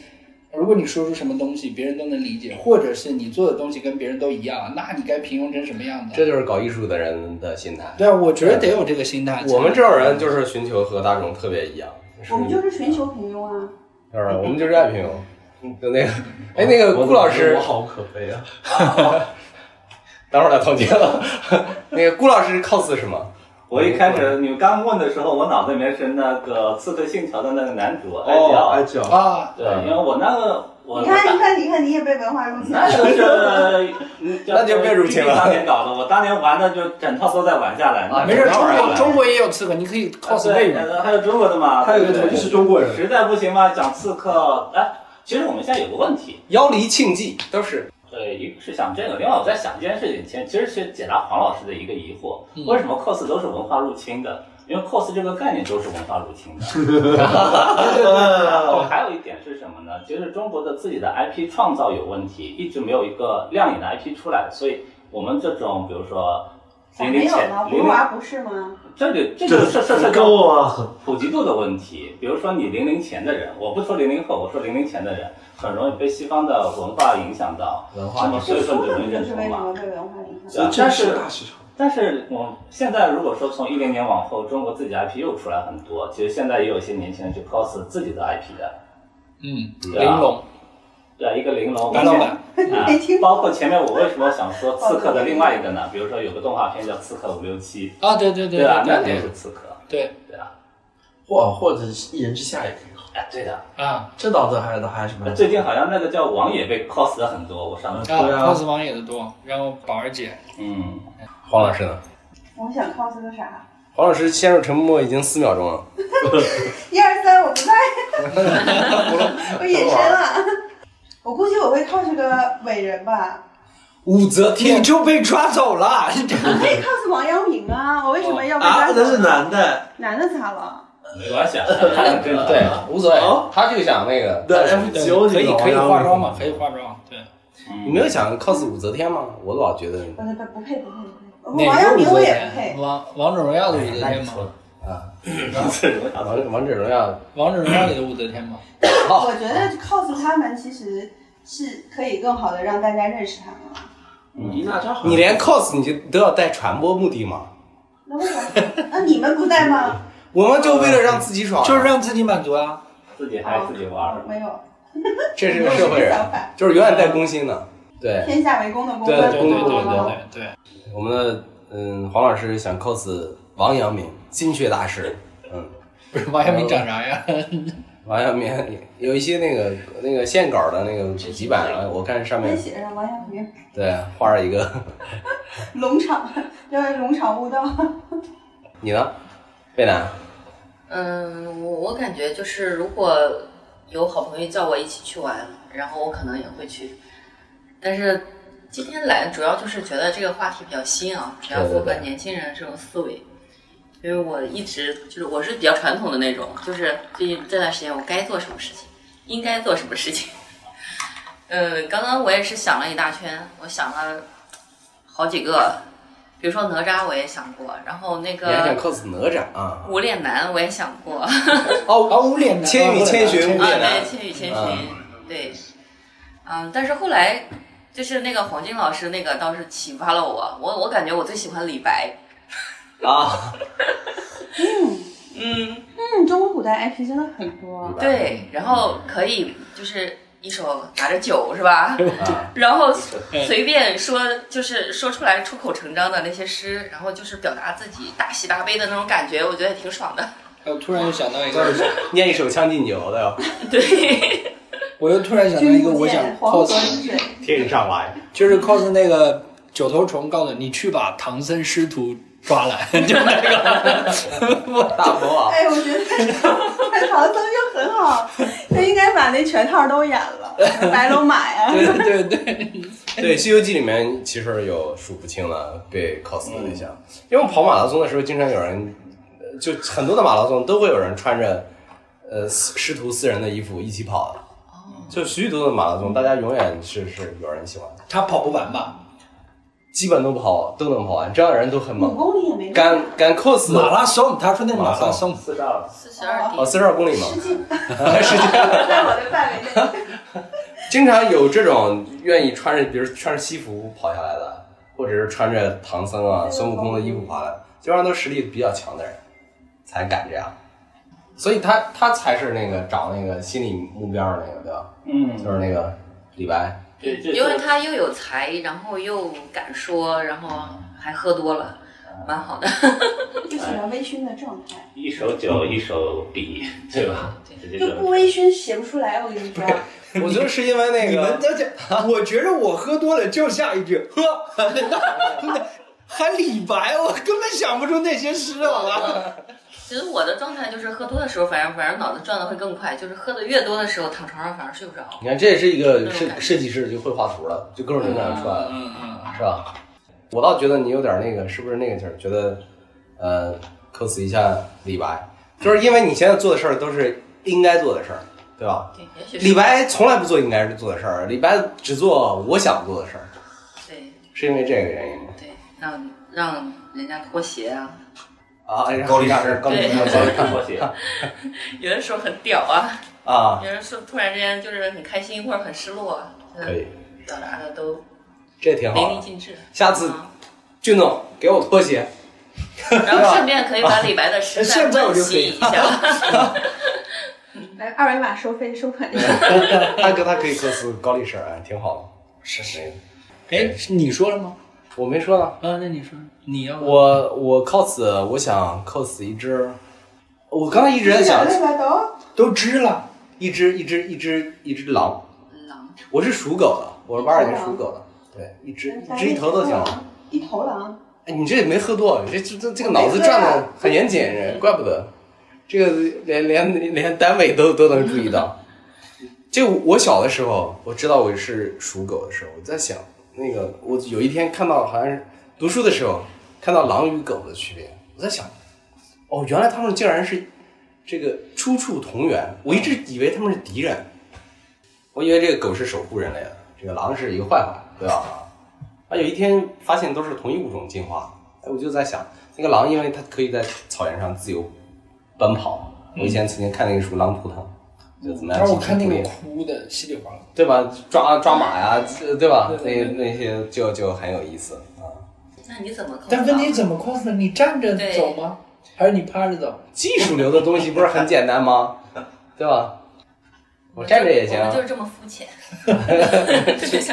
如果你说出什么东西别人都能理解，或者是你做的东西跟别人都一样，那你该平庸成什么样子？这就是搞艺术的人的心态。对啊，我觉得得有这个心态。我们这种人就是寻求和大众特别一样，我们就是寻求平庸啊。就是我们就是爱平庸。就那个，哎，那个顾老师我，好可悲啊！等会儿来总结了。那个顾老师 cos 什么？我一开始你们刚问的时候，我脑子里面是那个《刺客信条》的那个男主哀哦，哀角。角，啊，对，因为我那个我你看，你看，你看，你也被文化入侵了那。就是 嗯那就被入侵了当年搞的，我当年玩的就整套都在玩下来。啊没事，中国中国也有刺客，你可以 cos 魏对，还有中国的嘛？他有个对同事是中国人，实在不行嘛，讲刺客。哎，其实我们现在有个问题，妖离庆忌都是对，一个是想这个，另外我在想一件事情，其其实是解答黄老师的一个疑惑，嗯为什么 cos 都是文化入侵的？因为 cos 这个概念都是文化入侵的。然 后还有一点是什么呢？其实中国的自己的 IP 创造有问题，一直没有一个亮眼的 IP 出来，所以我们这种比如说咋零零前没有呢？葫零零芦娃不是吗？这就这就是涉涉涉及到够啊！普及度的问题。比如说你零零前的人，我不说零零后，我说零零前的人，很容易被西方的文化影响到，文化那么所以说就容易认就是为什同嘛。么被文化影响？啊但是我现在如果说从一零年往后，中国自己 IP 又出来很多，其实现在也有一些年轻人去 cos 自己的 IP 的，嗯，玲珑、对啊，一个玲珑，白老板，啊，包括前面我为什么想说刺客的另外一个呢？比如说有个动画片叫《刺客伍六七啊，对对》，对啊，那对也是刺客，对对啊，或或者是一人之下也可以好。哎，对的。啊这倒是还还什么最近好像那个叫王野被 cos 的很多，我上次，cos 王野的多，然后宝儿姐，嗯，黄老师呢？我想 cos 个啥？黄老师陷入沉默已经四秒钟了。一二三，我不在，我隐身了。我估计我会 cos 个伟人吧，武则你就被抓走了。你可以 cos 王阳明啊！我为什么要被啊，抓走？那是男的，男的咋了？没关系啊，他很正常。对，无所谓哦。他就想那个，对可以可以化妆嘛，可以化妆，对。你没有想 cos 武则天吗？我老觉得不不不配不配不配，王阳明我也不配？。王王者荣耀的武则天吗？啊，王王者荣耀王者荣耀里的武则天吗？我觉得 cos 他们其实是可以更好的让大家认识他们了。伊娜扎好你连 cos 你就都要带传播目的吗？那为啥？那 你们不带吗？我们就为了让自己爽，就是让自己满足啊。自己嗨自己玩儿。没有，这是个社会人，就是永远带攻心的。对，天下为公的公。对对对对对对。我们的嗯黄老师想 cos 王阳明，心学大师，嗯，不是王阳明长啥样？王阳明有一些那个那个线稿的那个普及版啊，我看上面写上王阳明，对画了一个，龙场，叫龙场悟道。你呢，贝南？嗯，我我感觉就是如果有好朋友叫我一起去玩，然后我可能也会去。但是今天来主要就是觉得这个话题比较新啊，比较符合年轻人这种思维。因为我一直就是我是比较传统的那种，就是最近这段时间我该做什么事情，应该做什么事情。呃，刚刚我也是想了一大圈，我想了好几个，比如说哪吒我也想过，然后那你还想个 cos 哪吒啊？无脸男我也想过。哦哦，无脸男，千与千寻无啊，脸男对，千与千寻，嗯对，嗯，但是后来就是那个黄金老师那个倒是启发了我，我我感觉我最喜欢李白，啊，嗯。嗯，嗯，中国古代 IP 真的很多。对，然后可以就是一手拿着酒是吧？啊然后随便说，就是说出来出口成章的那些诗，然后就是表达自己大喜大悲的那种感觉，我觉得也挺爽的。我突然想到一个，念一首《将进酒》的，对，我又突然想到一个，我想 cos，天上来，就是 cos 那个九头虫，告诉你去把唐僧师徒抓来，就那个。大魔王，哎，我觉得唐僧就很好，他应该把那全套都演了，白龙马呀。对 对对，对，《西游记》里面其实有数不清的被 cos 的对象，因为我跑马拉松的时候，经常有人，呃就很多的马拉松都会有人穿着，呃，师师徒四人的衣服一起跑的。就许许多的马拉松，大家永远是是有人喜欢，他跑不完吧？基本都跑都能跑完，这样的人都很五猛。公里也没敢敢 cos 马拉松，他说那马拉松，四十二，四十二哦，四十二公里嘛，失禁，是这样。在我的范围内。经常有这种愿意穿着，比如穿着西服跑下来的，或者是穿着唐僧啊、孙悟空的衣服跑来的，基本上都实力比较强的人才敢这样。所以他他才是那个找那个心理目标的那个，对吧？嗯，就是那个李白。因为他又有才，然后又敢说，然后还喝多了，蛮好的。就喜欢微醺的状态，一手酒一手笔，对吧？就不微醺写不出来。我跟你说，我觉得是因为那你们个，我觉着我喝多了就下一句喝，还李白，我根本想不出那些诗，好吧？其实我的状态就是喝多的时候，反正反正脑子转的会更快，就是喝的越多的时候，躺床上反而睡不着。你看这也是一个设设计师就会画图了，就各种灵感出来了。嗯嗯，是吧？我倒觉得你有点那个，是不是那个劲儿？觉得，呃，cos 一下李白，就是因为你现在做的事儿都是应该做的事儿，对吧？对，也许是李白从来不做应该做的事儿，李白只做我想做的事儿，对是因为这个原因吗？对，让让人家脱鞋啊，啊，高力士对高力士，高力士拖鞋，有的时候很屌啊，啊，有的时候突然之间就是很开心或者很失落，可以，表达的都这挺好。淋漓尽致。下次嗯俊总给我拖鞋，然后 顺便可以把李白的诗再现在我温就可以习一下。来二维码收费收款。大哥他可以 cos 高力士，哎，挺好的。是是，哎，你说了吗？我没说呢。啊，那你说，你要我我 cos 我想 cos 一只，我刚才一直在想都知了，一只一只一只一只狼，狼，我是属狗的，我是八二年属狗的，对，一只一只一头都行。一头狼，哎，你这也没喝多，你这这这这个脑子转的很严谨，怪不得，这个连连连单位都都能注意到。就我小的时候，我知道我是属狗的时候，我在想，那个我有一天看到好像是读书的时候看到狼与狗的区别，我在想，哦，原来他们竟然是这个出处同源，我一直以为他们是敌人，我以为这个狗是守护人类的，这个狼是一个坏坏，对吧？啊，有一天发现都是同一物种进化，哎，我就在想，那个狼因为它可以在草原上自由奔跑，我以前曾经看那个书《狼图腾》，就怎么样但是我看那个哭的稀里哗啦。对吧？抓抓马呀，对吧？那那些就就很有意思啊。那你怎么 cos？但问题怎么 cos 呢？你站着走吗？还是你趴着走？技术流的东西不是很简单吗？对吧？我站着也行我。们就是这么肤浅，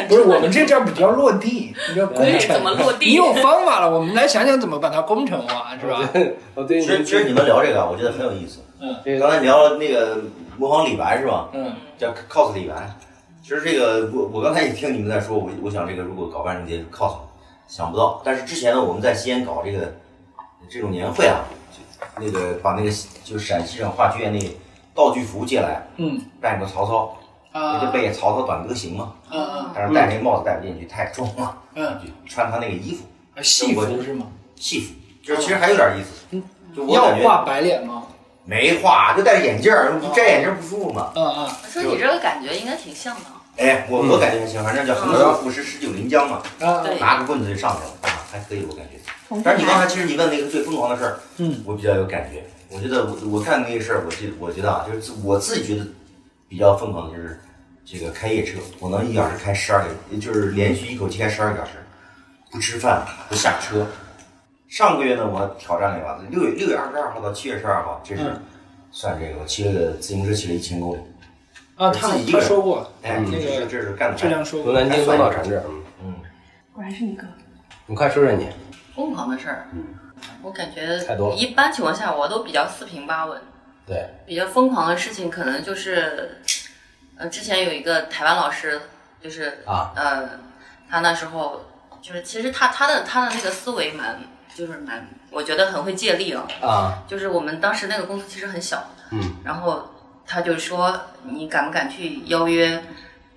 不是，我们这叫比较落地，比较工对程。怎么落地你有方法了，我们来想想怎么把它工程化，是吧？我对其实其实你们聊这个啊，我觉得很有意思。嗯刚才聊了那个模仿李白是吧？嗯，叫 cos 李白。其实这个我我刚才也听你们在说，我我想这个如果搞万圣节 cos，想不到。但是之前呢，我们在西安搞这个这种年会啊，就那个把那个就是陕西省话剧院那个道具服借来，嗯扮个曹操，啊那就背曹操短歌行嘛。嗯嗯但是戴那个帽子戴不进去，太重了，嗯，就穿他那个衣服，啊戏服是吗？戏服，就是其实还有点意思。就我要感觉画白脸吗？没画，就戴着眼镜儿，摘眼镜儿不舒服嘛。嗯嗯。说你这个感觉应该挺像的。哎，我我感觉还行，反正叫横空俯视十九临江嘛，啊对拿个棍子就上去了，啊，还可以，我感觉。但是你刚才其实你问那个最疯狂的事儿，嗯，我比较有感觉。我觉得我我看那个事儿，我觉得我觉得啊，就是自我自己觉得比较疯狂的就是这个开夜车，我能一小时开十二个，就是连续一口气开十二个小时，不吃饭不下车。上个月呢，我挑战了一把，六月六月二十二号到七月十二号，这是嗯。算这个我骑了个自行车骑了一千公里。啊，他自己一个人。他说过，哎，那个这是这是干的，质量说过。从南京东到产这，嗯。嗯，果然是你哥。你快说说你，疯狂的事儿，我感觉太多了。一般情况下我都比较四平八稳。对，比较疯狂的事情可能就是，呃，之前有一个台湾老师，就是啊。呃，他那时候就是其实他他的他的那个思维蛮就是蛮，我觉得很会借力啊。啊，就是我们当时那个公司其实很小，嗯，然后他就说你敢不敢去邀约，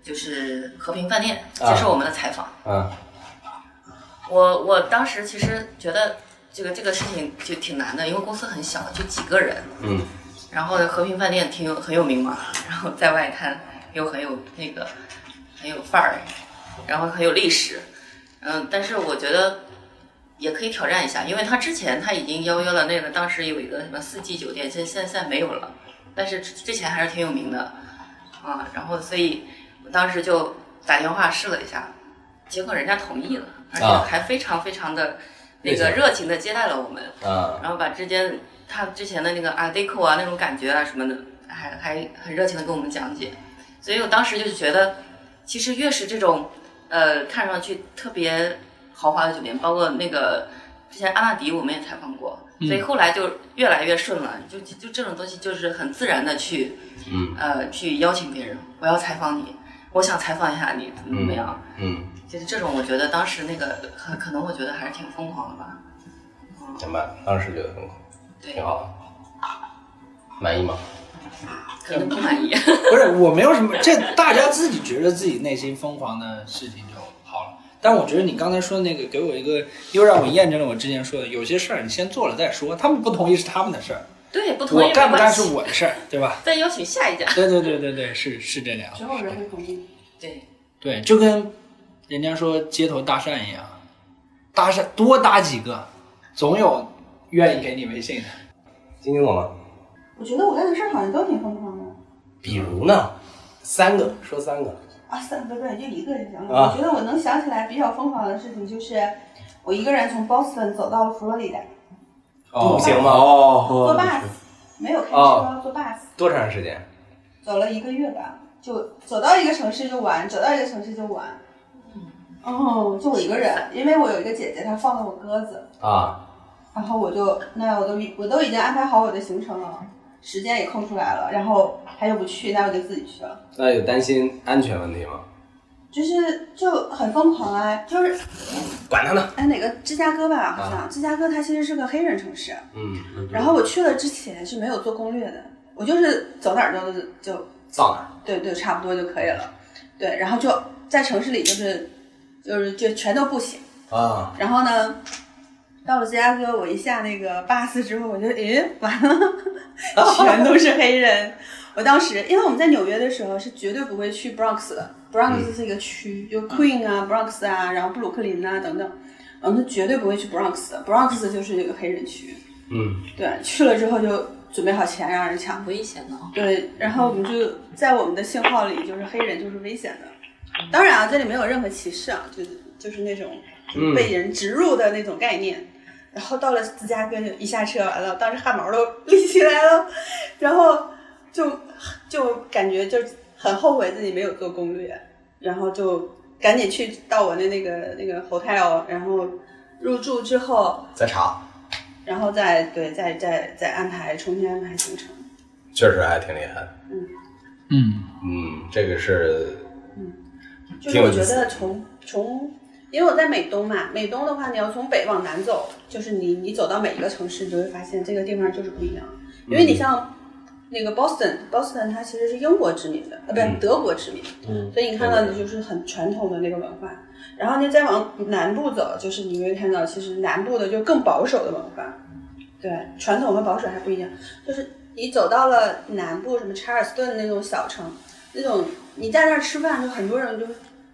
就是和平饭店接受我们的采访？嗯我我当时其实觉得这个这个事情就挺难的，因为公司很小，就几个人。嗯然后和平饭店挺有很有名嘛，然后在外滩又很有那个很有范儿，然后很有历史，嗯，但是我觉得也可以挑战一下，因为他之前他已经邀约了那个当时有一个什么四季酒店，现现在现在没有了，但是之之前还是挺有名的啊，然后所以我当时就打电话试了一下，结果人家同意了，而且啊。还非常非常的那个热情的接待了我们，啊。然后把之间他之前的那个 Art Deco 啊那种感觉啊什么的，还还很热情的跟我们讲解，所以我当时就觉得，其实越是这种呃看上去特别豪华的酒店，包括那个之前阿纳迪我们也采访过，嗯所以后来就越来越顺了，就就就这种东西就是很自然的去嗯呃去邀请别人，我要采访你，我想采访一下你怎么怎么样，嗯，就是这种我觉得当时那个可可能我觉得还是挺疯狂的吧。明白，当时觉得疯狂，挺好的，满意吗？可能不满意。不是，我没有什么，这大家自己觉得自己内心疯狂的事情。但我觉得你刚才说的那个，给我一个，又让我验证了我之前说的，有些事儿你先做了再说，他们不同意是他们的事儿，对，不同意我干不干是我的事儿，对吧？再邀请下一家。对对对对对，是是这样。之后人会同意。对，对，就跟人家说街头搭讪一样，搭讪多搭几个，总有愿意给你微信的。晶晶懂吗？我觉得我干的事儿好像都挺疯狂的。比如呢？三个，说三个。啊，三不对，就一个就行了。啊我觉得我能想起来比较疯狂的事情，就是我一个人从 Boston 走到了佛罗里达，哦行吗？坐哦 bus，没有开车，哦坐 bus，多长时间？走了一个月吧，就走到一个城市就玩，走到一个城市就玩。哦，就我一个人，因为我有一个姐姐，她放了我鸽子，啊，然后我就那我都我都已经安排好我的行程了，时间也空出来了，然后他又不去，那我就自己去了。那有担心安全问题吗？就是就很疯狂啊，就是管他呢。哎哪个芝加哥吧，好像、芝加哥它其实是个黑人城市，嗯，然后我去了之前是没有做攻略的，我就是走哪儿都就到哪儿？对对，差不多就可以了。对，然后就在城市里就是就是就全都不行。啊，然后呢，到了芝加哥，我一下那个 bus 之后，我就诶完了，全都是黑人。我当时因为我们在纽约的时候是绝对不会去 Bronx 的，Bronx 是一个区，就 Queen 啊、Bronx 啊，然后布鲁克林啊等等，我们是绝对不会去 Bronx 的，Bronx 就是一个黑人区。嗯，对，去了之后就准备好钱让人抢，危险的。对，然后我们就在我们的信号里，就是黑人就是危险的。当然啊，这里没有任何歧视啊，就是就是那种嗯被人植入的那种概念。然后到了芝加哥，就一下车完了，当时汗毛都立起来了，然后就就感觉就很后悔自己没有做攻略，然后就赶紧去到我的那个那个 hotel，然后入住之后，再查。然后再对再再再安排重新安排行程。确实还挺厉害。嗯嗯，这个是嗯就是我觉得从从，因为我在美东嘛，美东的话，你要从北往南走，就是你你走到每一个城市，你就会发现这个地方就是不一样。因为你像那个 Boston，Boston 它其实是英国殖民的，呃，不是德国殖民，嗯所以你看到的就是很传统的那个文化。然后你再往南部走，就是你会看到其实南部的就更保守的文化。对，传统和保守还不一样。就是你走到了南部，什么查尔斯顿那种小城，那种你在那儿吃饭，就很多人就，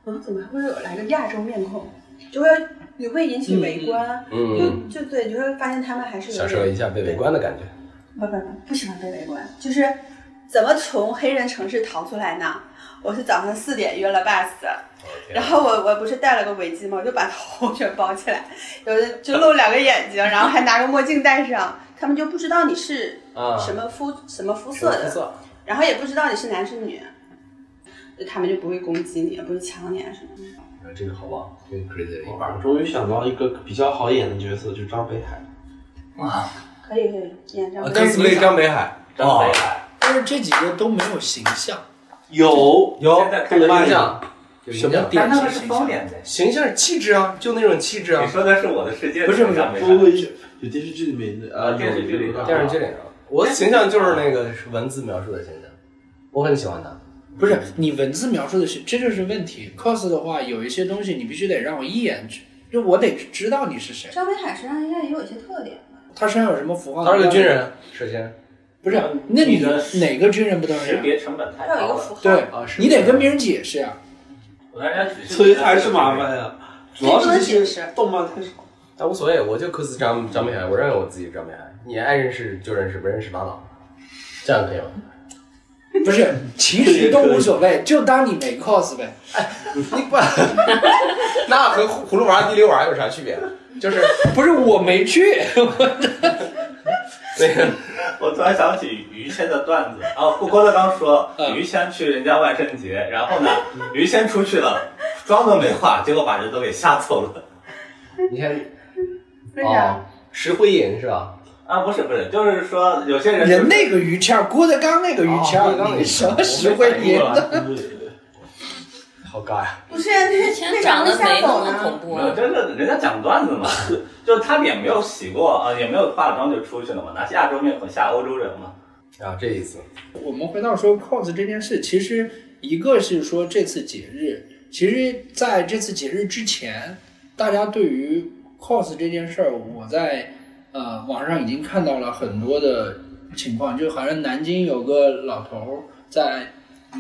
嗯，怎么会有来个亚洲面孔？就会你会引起围观，就就对，你会发现他们还是有享点受一下被围观的感觉。不不不，不喜欢被围观，就是怎么从黑人城市逃出来呢？我是早上四点约了 bus，然后我我不是戴了个围巾吗？我就把头全包起来，有的就露两个眼睛，然后还拿个墨镜戴上，他们就不知道你是啊。什么肤、什么肤色的，色。然后也不知道你是男是女，就他们就不会攻击你，也不会抢你啊什么的。呃这个好棒，跟 Crazy 的一半我终于想到一个比较好演的角色，就是张北海。哇，可以可以演张啊北但是你张北海，张北海，但是这几个都没有形象，有有现在看有什么但那个是形象？方脸的。形象气质啊，就那种气质啊你。说的是我的世界，不是不是张北海不是，有电视剧里面的啊电视剧里有电视剧里头，我的形象就是那个文字描述的形象，我很喜欢他。不是你文字描述的是，这就是问题。cos 的话，有一些东西你必须得让我一眼去，就我得知道你是谁。张北海身上应该也有一些特点吧？他身上有什么符号？他是个军，人，首先不是？那你你的哪个军人不都是识是？别成本太高了。它有一个符号。对啊，你得跟别人解释呀。我跟人家举所以还是麻烦呀。主要是这些释动漫太少。但无所谓，我就 cos 张张北海，我认为我自己是张北海，你爱认识就认识，不认识拉倒，这样可以吗？不是，其实都无所谓，就当你没 cos 呗。哎 你不，那和葫葫芦娃、地溜娃有啥区别？就是不是我没去，那个我突然想起于谦的段子，啊，郭郭德纲说嗯于谦去人家万圣节，然后呢，于谦出去了，妆都没化，结果把人都给吓走了。你看，为啥？哦，石灰银是吧？啊，不是不是，就是说有些人人那个于谦，郭德纲那个于谦哦郭德纲儿，那个你什么石灰银的？好尬呀！不是，那以前长得没那么恐怖没有，啊。就是人家讲段子嘛，就是他脸没有洗过啊，也没有化妆就出去了嘛，拿亚洲面孔吓欧洲人嘛。啊，这意思。我们回到说 cos 这件事，其实一个是说这次节日，其实在这次节日之前，大家对于 cos 这件事儿，我在呃网上已经看到了很多的情况，就好像南京有个老头在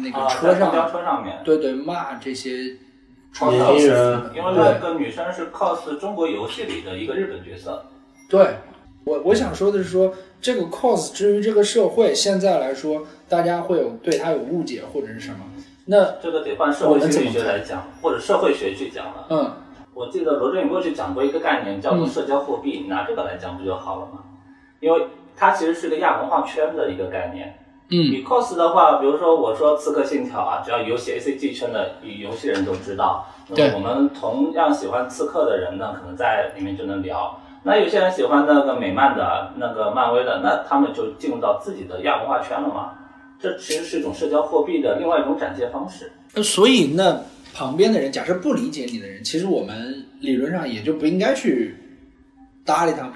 那个啊，车上，在公交车上面，对对骂这些穿年轻人因为那个女生是 cos 中国游戏里的一个日本角色。对，我我想说的是说，这个 cos 至于这个社会现在来说，大家会有对它有误解或者是什么？那这个得换社会心理学来讲，或者社会学去讲了。嗯，我记得罗振宇过去讲过一个概念，叫做社交货币，你拿这个来讲不就好了吗？因为它其实是个亚文化圈的一个概念。嗯，你 cos 的话，比如说我说《刺客信条》啊，只要游戏 A C G 圈的游戏人都知道。那对么我们同样喜欢刺客的人呢，可能在里面就能聊。那有些人喜欢那个美漫的、那个漫威的，那他们就进入到自己的亚文化圈了嘛。这其实是一种社交货币的另外一种展现方式。那所以那旁边的人，假设不理解你的人，其实我们理论上也就不应该去搭理他们，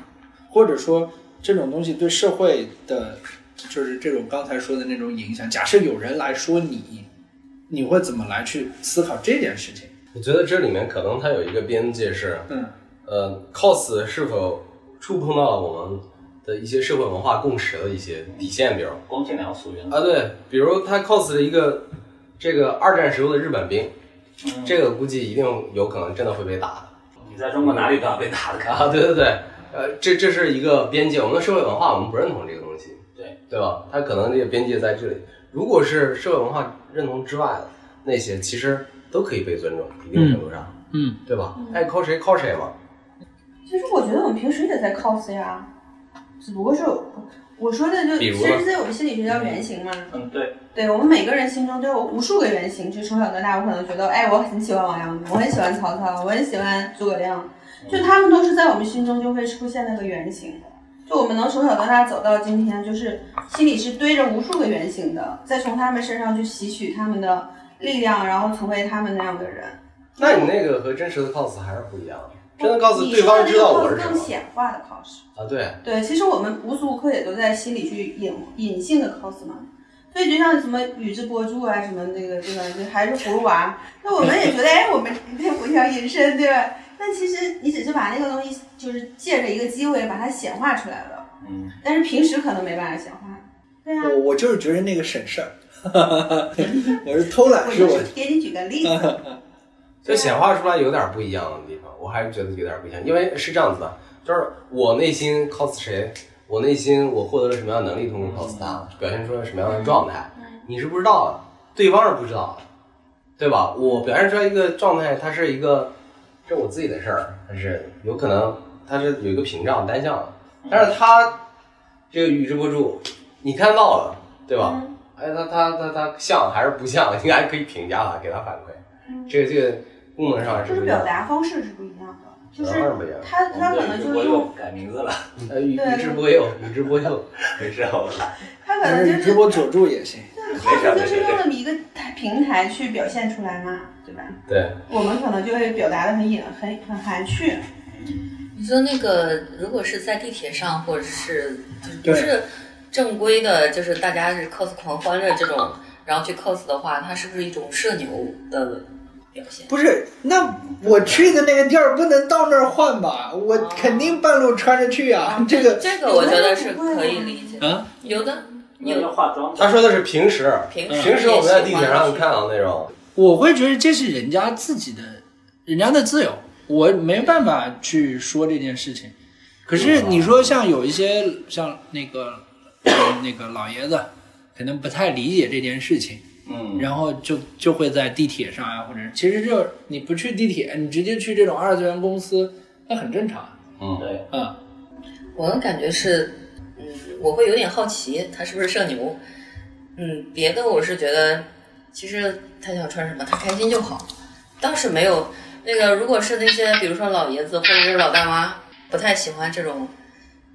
或者说这种东西对社会的，就是这种刚才说的那种影响。假设有人来说你，你会怎么来去思考这件事情？我觉得这里面可能它有一个边界是，嗯，呃，cos 是否触碰到了我们的一些社会文化共识的一些底线，比如光鲜良俗原则啊，对，比如他 cos 了一个这个二战时候的日本兵，嗯这个估计一定有可能真的会被打的。你在中国哪里都要被打的啊，对对对，呃，这这是一个边界，我们的社会文化我们不认同这个东西，对对吧？它可能这个边界在这里。如果是社会文化认同之外的那些，其实都可以被尊重，一定程度上，嗯，对吧？爱 cos 谁 cos 谁嘛。其实我觉得我们平时也在 cos 呀，只不过是我说的就比如呢其实在我们心理学叫原型嘛。嗯，对，对我们每个人心中都有无数个原型，就从小到大，我可能觉得，哎，我很喜欢王阳明，我很喜欢曹操，我很喜欢诸葛亮，就他们都是在我们心中就会出现那个原型。就我们能从小到大走到今天，就是心里是堆着无数个原型的，再从他们身上去吸取他们的力量，然后成为他们那样的人。那你那个和真实的 cos 还是不一样的，真的 cos 你对方知道我说的是什么那个更显化的 cos。啊，对，对，其实我们无时无刻也都在心里去隐隐性的 cos 嘛。所以就像什么宇智波柱啊，什么那个对吧？就还是葫芦娃，那我们也觉得哎，我们在互相隐身，对吧？但其实你只是把那个东西，就是借着一个机会把它显化出来了。嗯。但是平时可能没办法显化。对啊。我我就是觉得那个省事儿，我是偷懒，我是我就是给你举个例子。就显化出来有点不一样的地方，我还是觉得有点不一样，因为是这样子的，就是我内心 cos 谁，我内心我获得了什么样的能力，通过 cos 他，表现出了什么样的状态，你是不知道的，对方是不知道的，对吧？我表现出来一个状态，它是一个，这是我自己的事儿，但是有可能它是有一个屏障单向的，但是他这个宇智波柱，你看到了，对吧？哎，他他他他像还是不像，应该可以评价他，给他反馈，这个这个功能上就是是不一样的。表达方式是不一样的，就是他他可能就是用改名字了，呃，宇对宇智波鼬，宇智波鼬，没事好吧？他可能就是直播佐助也行。cos 就是用这么一个台平台去表现出来嘛，对吧？对，我们可能就会表达的很隐很很含蓄。你说那个，如果是在地铁上，或者是就不是正规的，就是大家是 cos 狂欢的这种，然后去 cos 的话，它是不是一种社牛的表现？不是，那我去的那个地儿不能到那儿换吧？我肯定半路穿着去啊。这个这个我觉得是可以理解。啊，有的有要化妆，他说的是平时，平时平时我们在地铁上看到那种，我会觉得这是人家自己的，人家的自由，我没办法去说这件事情。可是你说像有一些像那个呃那个老爷子，可能不太理解这件事情，嗯，然后就就会在地铁上啊，或者其实就你不去地铁，你直接去这种二次元公司，那很正常。嗯，对，嗯，我的感觉是，嗯，我会有点好奇他是不是社牛。嗯，别的我是觉得，其实他想穿什么，他开心就好，倒是没有那个。如果是那些比如说老爷子或者是老大妈不太喜欢这种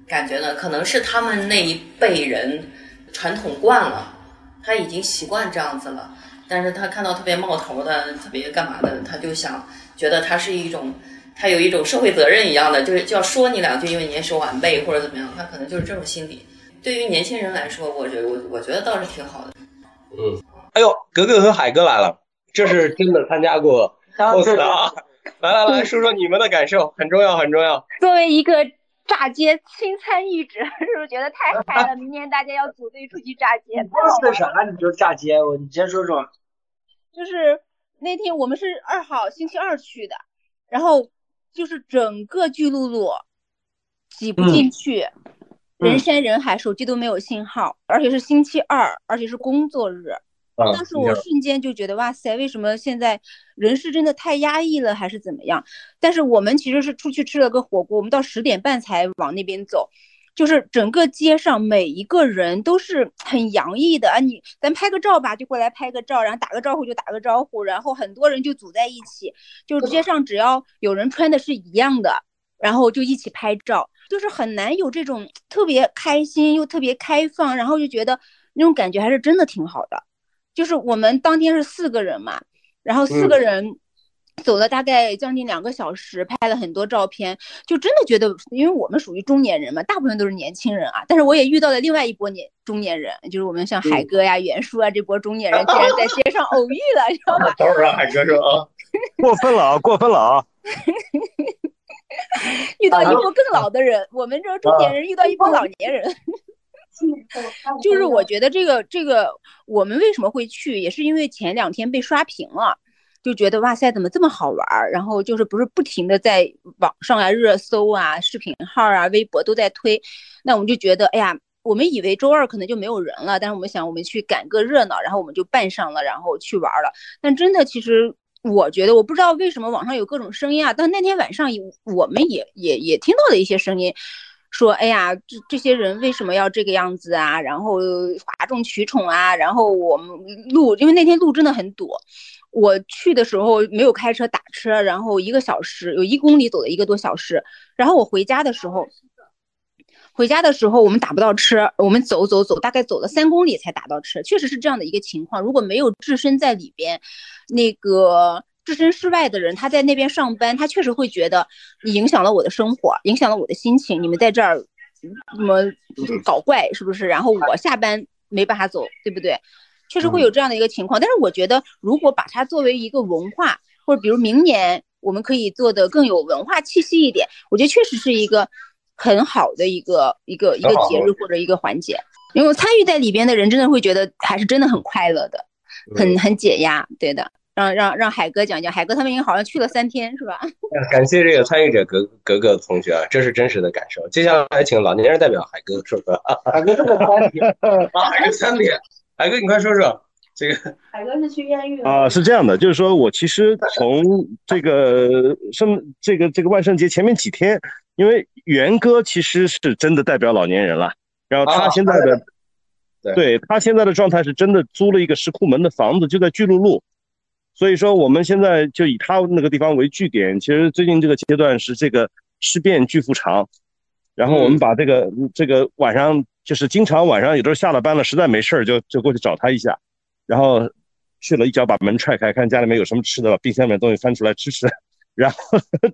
感觉呢，可能是他们那一辈人传统惯了，他已经习惯这样子了。但是他看到特别冒头的、特别干嘛的，他就想觉得他是一种，他有一种社会责任一样的，就是就要说你两句，因为你也是晚辈或者怎么样，他可能就是这种心理。对于年轻人来说，我觉得我我觉得倒是挺好的。嗯，哎呦，格格和海哥来了，这是真的参加过 cos 的啊！来来来说说你们的感受，很重要很重要。作为一个炸街亲参与者，是不是觉得太嗨了？明年大家要组队出去炸街，太好玩了。为啥你就炸街？我你先说说。就是那天我们是二号星期二去的，然后就是整个巨鹿路挤不进去，人山人海，手机都没有信号，而且是星期二，而且是工作日。啊当时我瞬间就觉得，哇塞，为什么现在人是真的太压抑了，还是怎么样？但是我们其实是出去吃了个火锅，我们到十点半才往那边走。就是整个街上每一个人都是很洋溢的啊！你咱拍个照吧，就过来拍个照，然后打个招呼就打个招呼，然后很多人就组在一起，就是街上只要有人穿的是一样的，然后就一起拍照，就是很难有这种特别开心又特别开放，然后就觉得那种感觉还是真的挺好的。就是我们当天是四个人嘛，然后四个人。走了大概将近两个小时，拍了很多照片，就真的觉得，因为我们属于中年人嘛，大部分都是年轻人啊。但是我也遇到了另外一波年中年人，就是我们像海哥呀、袁叔啊这波中年人，竟然在街上偶遇了，你知道吧？等会儿让海哥说啊，过分了啊，过分了啊！遇到一波更老的人，我们这中年人遇到一波老年人。就是我觉得这个这个，我们为什么会去，也是因为前两天被刷屏了。就觉得哇塞，怎么这么好玩儿？然后就是不是不停的在网上啊、热搜啊、视频号啊、微博都在推，那我们就觉得，哎呀，我们以为周二可能就没有人了，但是我们想我们去赶个热闹，然后我们就办上了，然后去玩了。但真的，其实我觉得，我不知道为什么网上有各种声音啊，但那天晚上我们也也也听到了一些声音。说，哎呀，这这些人为什么要这个样子啊？然后哗众取宠啊！然后我们路，因为那天路真的很堵，我去的时候没有开车打车，然后一个小时有一公里走了一个多小时，然后我回家的时候，回家的时候我们打不到车，我们走走走，大概走了三公里才打到车，确实是这样的一个情况。如果没有置身在里边，那个置身事外的人，他在那边上班，他确实会觉得你影响了我的生活，影响了我的心情。你们在这儿什么搞怪是不是？然后我下班没办法走，对不对？确实会有这样的一个情况。但是我觉得，如果把它作为一个文化，或者比如明年我们可以做的更有文化气息一点，我觉得确实是一个很好的一个一个一个节日或者一个环节。因为参与在里边的人，真的会觉得还是真的很快乐的，很很解压。对的。让让让海哥讲讲，海哥他们应该好像去了三天，是吧？感谢这个参与者格格格同学啊，这是真实的感受。接下来请老年人代表海哥说说。海哥这个三天啊，海哥三天，海哥你快说说这个。海哥是去艳遇啊，是这样的，就是说我其实从这个圣这个这个万圣节前面几天，因为元哥其实是真的代表老年人了，然后他现在的，对他现在的状态是真的租了一个石库门的房子，就在巨鹿路。所以说，我们现在就以他那个地方为据点。其实最近这个阶段是这个事变巨富长，然后我们把这个这个晚上就是经常晚上有时候下了班了，实在没事儿就就过去找他一下，然后去了一脚把门踹开，看家里面有什么吃的，把冰箱里面东西翻出来吃吃，然后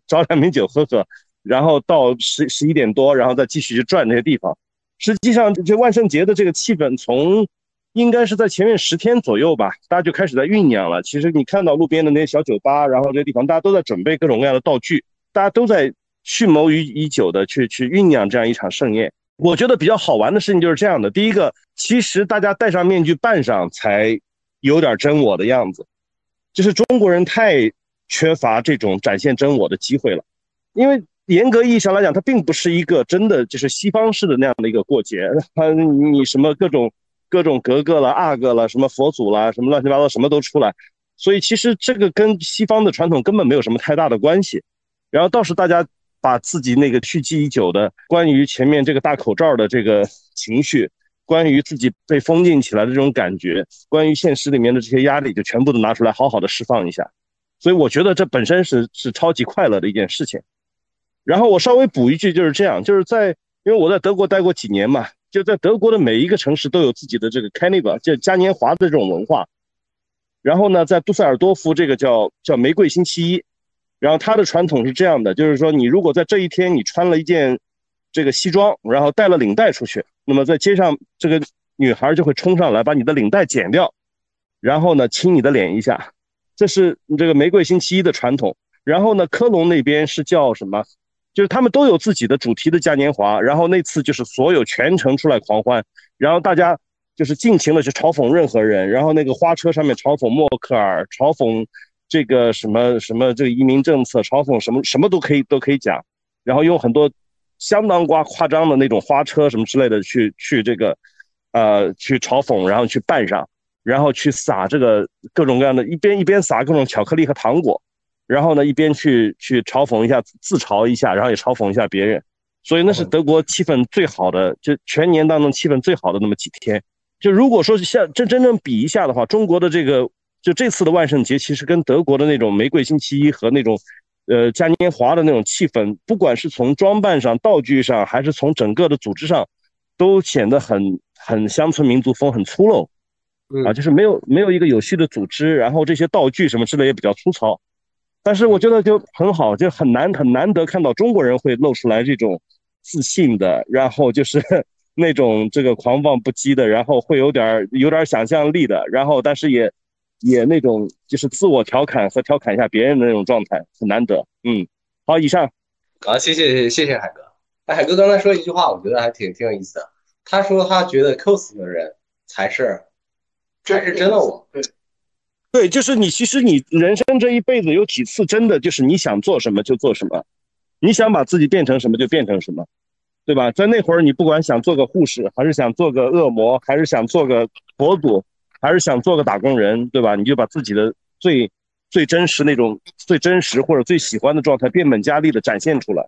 找两瓶酒喝喝，然后到十十一点多，然后再继续去转那些地方。实际上，这万圣节的这个气氛从。应该是在前面十天左右吧，大家就开始在酝酿了。其实你看到路边的那些小酒吧，然后这些地方，大家都在准备各种各样的道具，大家都在蓄谋于已久的去去酝酿这样一场盛宴。我觉得比较好玩的事情就是这样的：第一个，其实大家戴上面具扮上才有点真我的样子，就是中国人太缺乏这种展现真我的机会了。因为严格意义上来讲，它并不是一个真的就是西方式的那样的一个过节，它你什么各种。各种格格了、阿哥了、什么佛祖了、什么乱七八糟，什么都出来。所以其实这个跟西方的传统根本没有什么太大的关系。然后倒是大家把自己那个蓄积已久的关于前面这个大口罩的这个情绪，关于自己被封禁起来的这种感觉，关于现实里面的这些压力，就全部都拿出来好好的释放一下。所以我觉得这本身是是超级快乐的一件事情。然后我稍微补一句，就是这样，就是在因为我在德国待过几年嘛。就在德国的每一个城市都有自己的这个 Carnival，就嘉年华的这种文化。然后呢，在杜塞尔多夫这个叫叫玫瑰星期一，然后它的传统是这样的，就是说你如果在这一天你穿了一件这个西装，然后带了领带出去，那么在街上这个女孩就会冲上来把你的领带剪掉，然后呢亲你的脸一下，这是这个玫瑰星期一的传统。然后呢，科隆那边是叫什么？就是他们都有自己的主题的嘉年华，然后那次就是所有全程出来狂欢，然后大家就是尽情的去嘲讽任何人，然后那个花车上面嘲讽默克尔，嘲讽这个什么什么这个移民政策，嘲讽什么什么都可以都可以讲，然后用很多相当夸夸张的那种花车什么之类的去去这个呃去嘲讽，然后去扮上，然后去撒这个各种各样的，一边一边撒各种巧克力和糖果。然后呢，一边去去嘲讽一下，自嘲一下，然后也嘲讽一下别人，所以那是德国气氛最好的，就全年当中气氛最好的那么几天。就如果说像真真正比一下的话，中国的这个就这次的万圣节，其实跟德国的那种玫瑰星期一和那种，呃嘉年华的那种气氛，不管是从装扮上、道具上，还是从整个的组织上，都显得很很乡村民族风，很粗陋，啊，就是没有没有一个有序的组织，然后这些道具什么之类也比较粗糙。但是我觉得就很好，就很难很难得看到中国人会露出来这种自信的，然后就是 那种这个狂妄不羁的，然后会有点有点想象力的，然后但是也也那种就是自我调侃和调侃一下别人的那种状态，很难得。嗯，好，以上。好，谢谢谢谢海哥。哎，海哥刚才说一句话，我觉得还挺挺有意思的。他说他觉得 cos 的人才是才是真的我。对。对，就是你。其实你人生这一辈子有几次真的就是你想做什么就做什么，你想把自己变成什么就变成什么，对吧？在那会儿，你不管想做个护士，还是想做个恶魔，还是想做个博主，还是想做个打工人，对吧？你就把自己的最最真实那种最真实或者最喜欢的状态变本加厉的展现出来。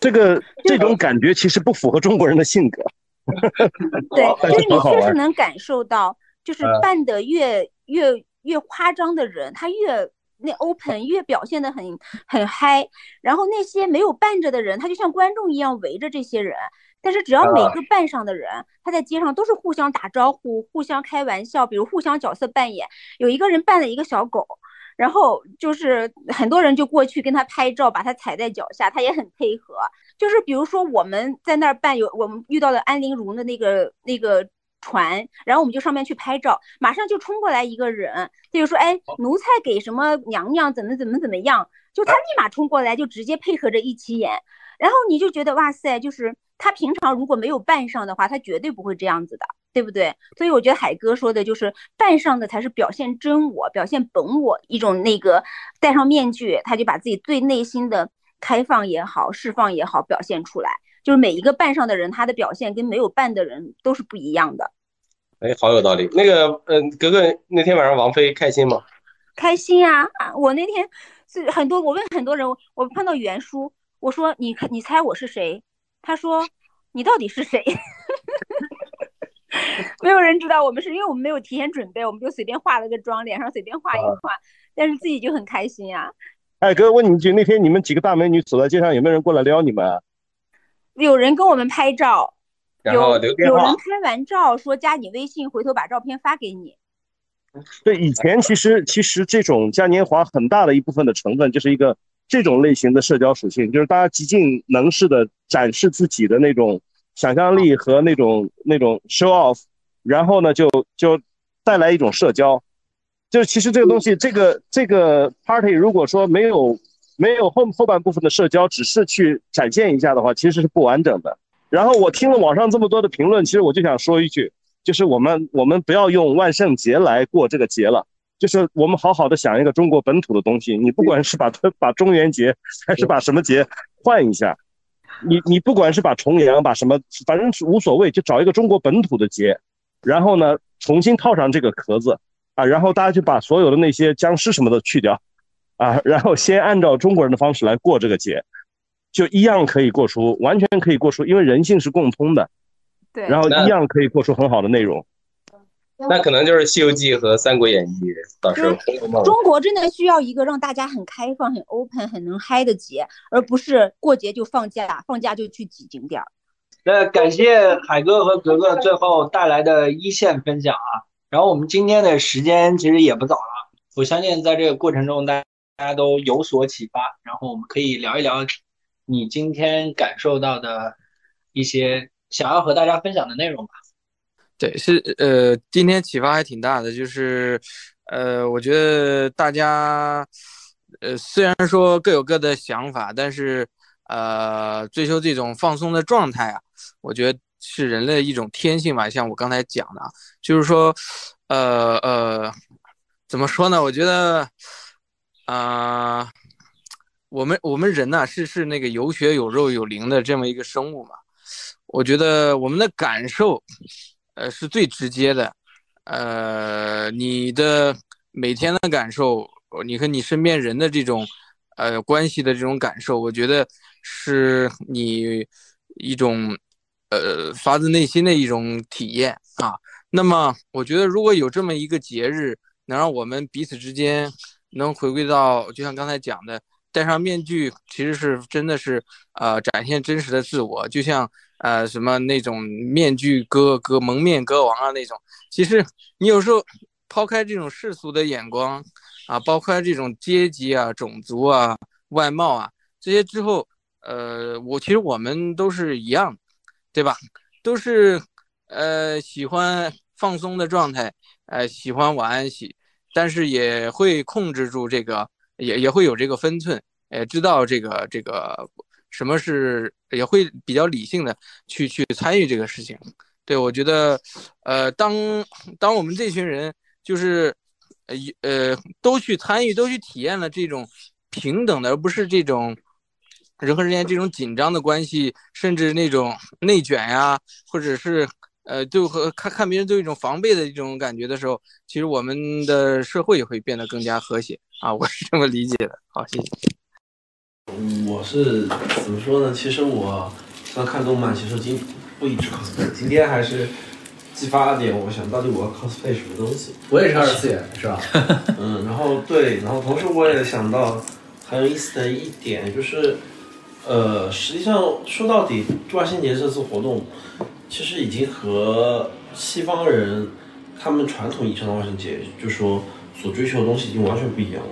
这个这种感觉其实不符合中国人的性格。对，就是你确实能感受到，就是办的越越。越夸张的人，他越那 open，越表现的很很嗨。然后那些没有伴着的人，他就像观众一样围着这些人。但是只要每个伴上的人，他在街上都是互相打招呼、互相开玩笑，比如互相角色扮演。有一个人扮了一个小狗，然后就是很多人就过去跟他拍照，把他踩在脚下，他也很配合。就是比如说我们在那儿扮有我们遇到了安陵容的那个那个船，然后我们就上面去拍照，马上就冲过来一个人，他就说：“哎，奴才给什么娘娘怎么怎么怎么样？”就他立马冲过来，就直接配合着一起演。然后你就觉得哇塞，就是他平常如果没有扮上的话，他绝对不会这样子的，对不对？所以我觉得海哥说的就是扮上的才是表现真我、表现本我一种那个戴上面具，他就把自己最内心的开放也好、释放也好表现出来。就是每一个扮上的人，他的表现跟没有扮的人都是不一样的。哎，好有道理。那个，嗯，格格那天晚上王菲开心吗？开心啊！我那天是很多，我问很多人，我碰到袁叔。我说你你猜我是谁？他说你到底是谁？没有人知道我们是因为我们没有提前准备，我们就随便化了个妆，脸上随便画一画，但是自己就很开心呀。哎，哥，问你一句，那天你们几个大美女走在街上，有没有人过来撩你们？有人跟我们拍照，然后留电话。有人拍完照说加你微信，回头把照片发给你。对，以前其实其实这种嘉年华很大的一部分的成分就是一个。这种类型的社交属性，就是大家极尽能事的展示自己的那种想象力和那种那种 show off，然后呢，就就带来一种社交。就是其实这个东西，这个这个 party 如果说没有没有后后半部分的社交，只是去展现一下的话，其实是不完整的。然后我听了网上这么多的评论，其实我就想说一句，就是我们我们不要用万圣节来过这个节了。就是我们好好的想一个中国本土的东西，你不管是把它把中元节，还是把什么节换一下，你你不管是把重阳，把什么，反正无所谓，就找一个中国本土的节，然后呢重新套上这个壳子啊，然后大家就把所有的那些僵尸什么的去掉啊，然后先按照中国人的方式来过这个节，就一样可以过出，完全可以过出，因为人性是共通的，对，然后一样可以过出很好的内容。那可能就是《西游记》和《三国演义》到时候。中国真的需要一个让大家很开放、很 open、很能嗨的节，而不是过节就放假，放假就去挤景点。那感谢海哥和格格最后带来的一线分享啊！然后我们今天的时间其实也不早了，我相信在这个过程中大大家都有所启发，然后我们可以聊一聊你今天感受到的一些想要和大家分享的内容吧。对，是呃，今天启发还挺大的，就是，呃，我觉得大家，呃，虽然说各有各的想法，但是，呃，追求这种放松的状态啊，我觉得是人类一种天性吧。像我刚才讲的，就是说，呃呃，怎么说呢？我觉得，啊，我们我们人呢，是是那个有血有肉有灵的这么一个生物嘛。我觉得我们的感受。呃，是最直接的，呃，你的每天的感受，你和你身边人的这种，呃，关系的这种感受，我觉得是你一种，呃，发自内心的一种体验啊。那么，我觉得如果有这么一个节日，能让我们彼此之间能回归到，就像刚才讲的，戴上面具，其实是真的是，呃，展现真实的自我，就像。呃，什么那种面具歌歌蒙面歌王啊那种，其实你有时候抛开这种世俗的眼光啊，包括这种阶级啊、种族啊、外貌啊这些之后，呃，我其实我们都是一样，对吧？都是呃喜欢放松的状态，呃喜欢玩喜，但是也会控制住这个，也也会有这个分寸，呃，知道这个这个。什么是也会比较理性的去去参与这个事情，对我觉得，呃，当当我们这群人就是呃呃都去参与，都去体验了这种平等的，而不是这种人和人之间这种紧张的关系，甚至那种内卷呀，或者是呃就和看看别人都有一种防备的一种感觉的时候，其实我们的社会也会变得更加和谐啊，我是这么理解的。好，谢谢。我是怎么说呢？其实我刚看动漫，其实今不一直 cosplay，今天还是激发了点，我想到底我要 cosplay 什么东西。我也是二次元，是吧？嗯，然后对，然后同时我也想到很有意思的一点，就是呃，实际上说到底，万圣节这次活动，其实已经和西方人他们传统意义上的万圣节，就说所追求的东西已经完全不一样了。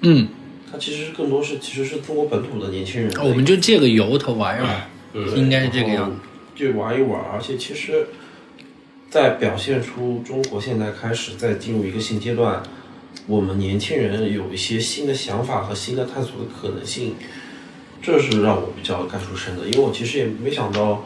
嗯，它其实更多是其实是中国本土的年轻人我们就借个由头玩一玩，对应该是这个样子。就玩一玩，而且其实，在表现出中国现在开始在进入一个新阶段，我们年轻人有一些新的想法和新的探索的可能性，这是让我比较感触深的。因为我其实也没想到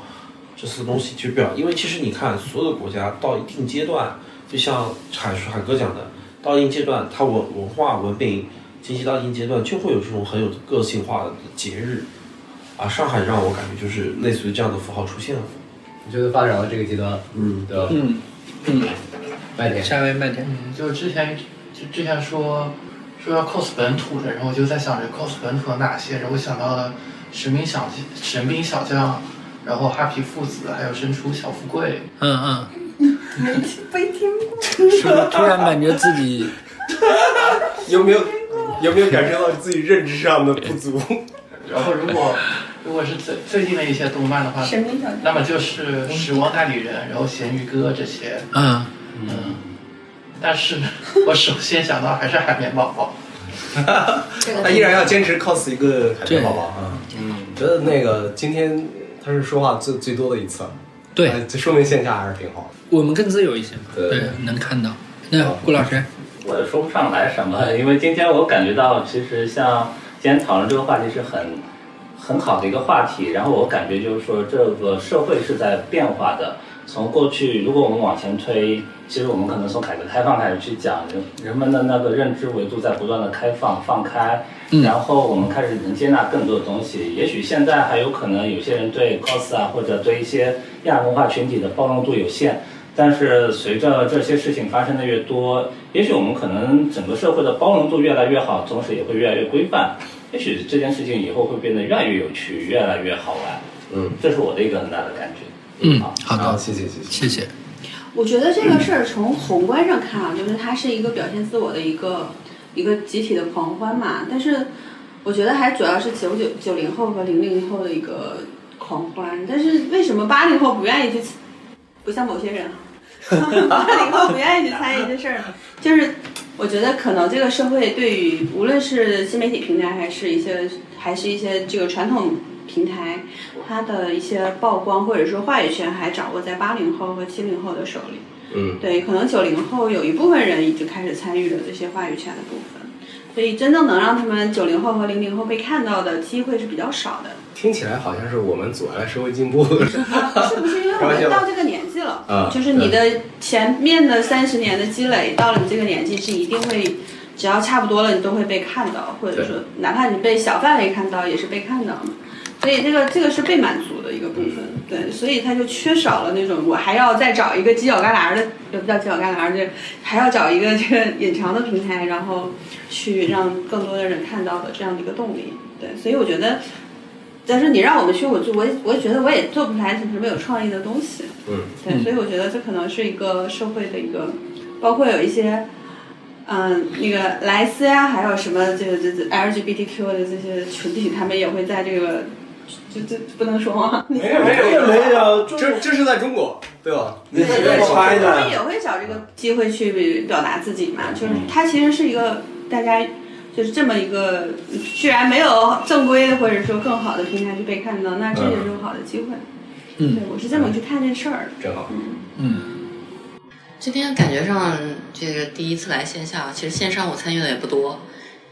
这次东西就表，因为其实你看所有的国家到一定阶段，就像海叔海哥讲的，到一定阶段，它文文化文明经济到一定阶段，就会有这种很有个性化的节日。啊，上海让我感觉就是类似于这样的符号出现了。你觉得发展到这个阶段，嗯，对吧？嗯嗯，麦田，下一位麦田，嗯，就之前就之前说说要 cos 本土的，然后我就在想着 cos 本土的哪些，然后我想到了神兵小神兵小将，然后哈皮父子，还有神厨小富贵。嗯没听没听过。嗯，是不是突然感觉自己 有没有有没有感受到自己认知上的不足？然后如果如果是最最近的一些动漫的话神秘小，那么就是《时光代理人》，然后《咸鱼哥》这些。嗯嗯，但是我首先想到还是海绵宝宝。他依然要坚持 cos 一个海绵宝宝啊。嗯，觉得那个今天他是说话最最多的一次，对哎这说明线下还是挺好的。我们更自由一些嘛，对对，能看到。那顾老师，我也说不上来什么，因为今天我感觉到，其实像今天讨论这个话题是很很好的一个话题。然后我感觉就是说，这个社会是在变化的。从过去，如果我们往前推，其实我们可能从改革开放开始去讲，人人们的那个认知维度在不断的开放放开，嗯然后我们开始能接纳更多的东西。也许现在还有可能有些人对 cos 啊，或者对一些亚文化群体的包容度有限。但是随着这些事情发生的越多，也许我们可能整个社会的包容度越来越好，同时也会越来越规范。也许这件事情以后会变得越来越有趣，越来越好玩。嗯，这是我的一个很大的感觉。嗯，好的，谢谢谢谢谢谢。我觉得这个事儿从宏观上看啊，就是它是一个表现自我的一个一个集体的狂欢嘛。但是我觉得还主要是九九九零后和零零后的一个狂欢。但是为什么八零后不愿意去？不像某些人，八零后不愿意去参与这事儿呢？就是我觉得可能这个社会对于无论是新媒体平台，还是一些还是一些这个传统平台，它的一些曝光或者说话语权还掌握在八零后和七零后的手里。嗯，对，可能九零后有一部分人已经开始参与了这些话语权的部分，所以真正能让他们九零后和零零后被看到的机会是比较少的。听起来好像是我们阻碍了社会进步。是不是因为我们到这个年纪了？啊就是你的前面的三十年的积累，到了你这个年纪是一定会，只要差不多了，你都会被看到，或者说哪怕你被小范围看到，也是被看到的。所以这个这个是被满足的一个部分，对，所以他就缺少了那种我还要再找一个犄角旮旯的，也不叫犄角旮旯，这还要找一个这个隐藏的平台，然后去让更多的人看到的这样的一个动力，对，所以我觉得，但是你让我们去，我就我也我也觉得我也做不出来什么有创意的东西，嗯，对，所以我觉得这可能是一个社会的一个，包括有一些，嗯，那个莱斯呀，还有什么这个这这 LGBTQ 的这些群体，他们也会在这个，这这不能说吗？没有没有没有，这这是在中国，对吧？对对对对，他们也会找这个机会去表达自己嘛，就是它其实是一个大家就是这么一个，居然没有正规的或者说更好的平台去被看到，那这也是个好的机会。嗯对，我是这么去看这事儿的。真好。嗯，今天感觉上这个第一次来线下，其实线上我参与的也不多，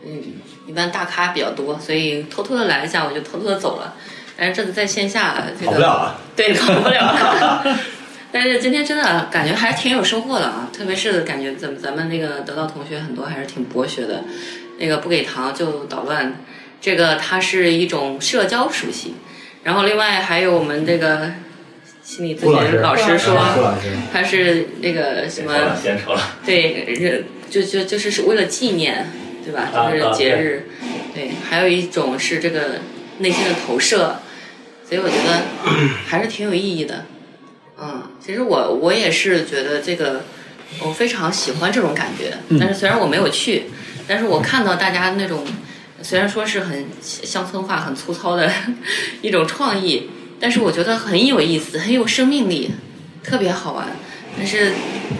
嗯，一般大咖比较多，所以偷偷的来一下，我就偷偷的走了。但是这次在线下，这个跑不了了，对，跑不了了。但是今天真的感觉还是挺有收获的啊，特别是感觉咱们咱们那个得到同学很多还是挺博学的，那个不给糖就捣乱，这个它是一种社交属性。然后另外还有我们这个心理咨顾老师询老师说他是那个什么对，人就就就是是为了纪念，对吧？就是啊啊节日，对，还有一种是这个内心的投射，所以我觉得还是挺有意义的。嗯，其实我我也是觉得这个我非常喜欢这种感觉，嗯但是虽然我没有去，但是我看到大家那种虽然说是很乡村化、很粗糙的 一种创意，但是我觉得很有意思，很有生命力，特别好玩。但是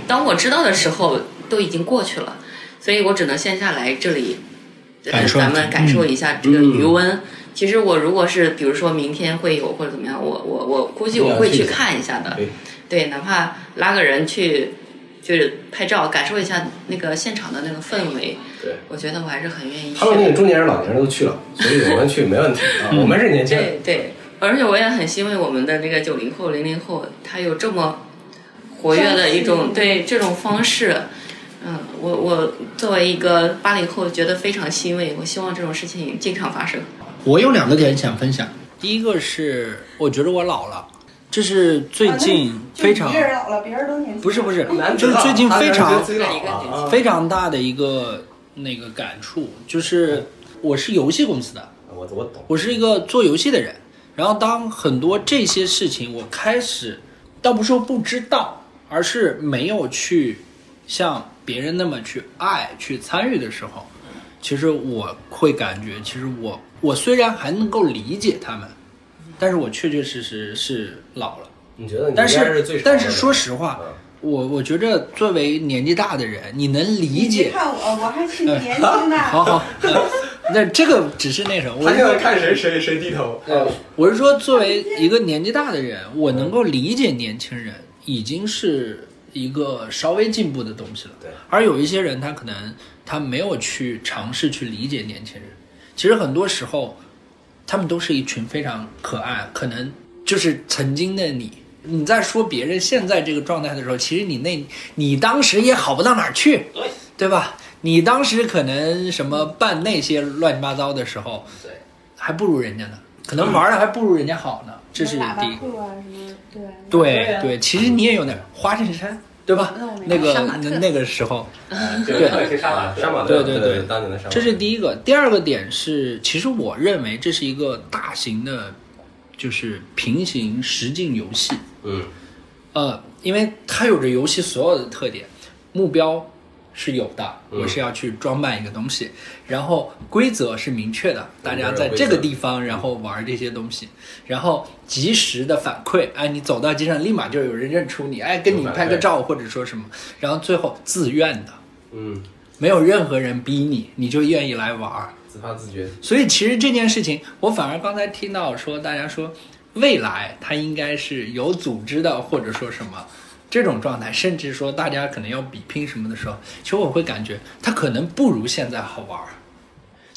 当我知道的时候，都已经过去了，所以我只能线下来这里，呃感受咱们感受一下这个余温。其实我如果是比如说明天会有或者怎么样，我我我估计我会去看一下的。对，哪怕拉个人去，就是拍照，感受一下那个现场的那个氛围。对，我觉得我还是很愿意去。他们那个中年人、老年人都去了，所以我们去没问题啊。我们是年轻人，对对，而且我也很欣慰我们的那个九零后、零零后，他有这么活跃的一种对这种方式。嗯，我我作为一个八零后，觉得非常欣慰。我希望这种事情经常发生。我有两个点想分享，第一个是我觉得我老了，这是最近非常别人老了，别人都年轻。不是不是，就是最近非常非常大的一个那个感触，就是我是游戏公司的，我我懂，我是一个做游戏的人，然后当很多这些事情我开始，倒不是说不知道，而是没有去像别人那么去爱去参与的时候，其实我会感觉，其实我我虽然还能够理解他们，但是我确确实实是老了。你觉得你但是但是说实话，我我觉着作为年纪大的人，你能理解你看我，我还挺年轻的。好好，呃 那这个只是那什么，我他现在看谁谁谁低头。呃，我是说，作为一个年纪大的人，我能够理解年轻人，已经是一个稍微进步的东西了。对，而有一些人，他可能他没有去尝试去理解年轻人。其实很多时候，他们都是一群非常可爱，可能就是曾经的你。你在说别人现在这个状态的时候，其实你那，你当时也好不到哪儿去，对对吧？你当时可能什么办那些乱七八糟的时候，对，还不如人家呢，可能玩的还不如人家好呢。这是第一个。裤啊什么，对。对对，其实你也有点花衬衫，对吧？那个那那个时候，对杀马杀马对对对对当年的杀马这是第一个。第二个点是，其实我认为这是一个大型的，就是平行实境游戏。嗯，呃，因为它有着游戏所有的特点，目标是有的，嗯。我是要去装扮一个东西，然后规则是明确的，大家在这个地方然后玩这些东西，然后及时的反馈，哎，你走到街上立马就有人认出你，哎，跟你拍个照或者说什么，然后最后自愿的，嗯，没有任何人逼你，你就愿意来玩儿。自发自觉。所以其实这件事情，我反而刚才听到说，大家说未来它应该是有组织的，或者说什么这种状态，甚至说大家可能要比拼什么的时候，其实我会感觉它可能不如现在好玩儿。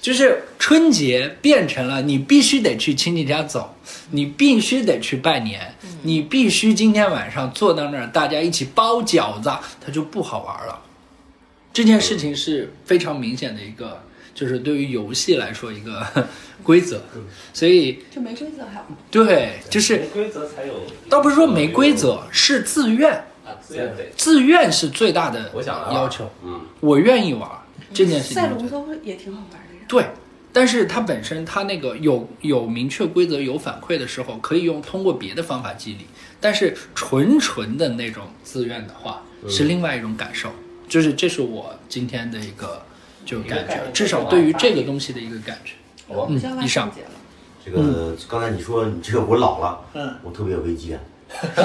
就是春节变成了你必须得去亲戚家走，你必须得去拜年，你必须今天晚上坐到那儿，大家一起包饺子，它就不好玩了。这件事情是非常明显的一个，就是对于游戏来说一个 规则，所以就没规则还好。对，就是规则才有倒不是说没规则，是自愿，啊，自愿对。自愿是最大的要求。嗯，我愿意玩这件事情赛龙舟也挺好玩的呀。对，但是它本身它那个有有明确规则、有反馈的时候，可以用通过别的方法激励。但是纯纯的那种自愿的话，是另外一种感受。就是这是我今天的一个就感觉，至少对于这个东西的一个感觉。嗯，以上。这个刚才你说你这个我老了，嗯，我特别有危机感。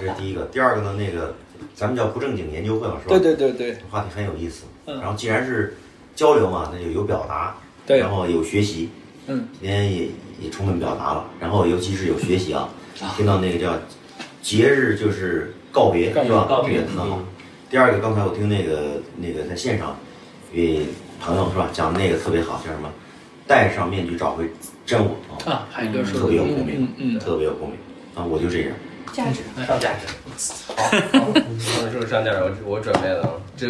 这是第一个，第二个呢，那个咱们叫不正经研究会嘛，是吧？对对对对，话题很有意思。嗯然后既然是交流嘛，那就有表达，对然后有学习，嗯，今天也也充分表达了，然后尤其是有学习啊，听到那个叫节日就是告别是吧？告别这个很好。第二个，刚才我听那个那个在线上，一位朋友是吧讲的那个特别好，叫什么？戴上面具找回真我啊海哥说的特别有共鸣，特别有共鸣啊！我就这样，价值上价值。好说上价值，我我准备了，啊，这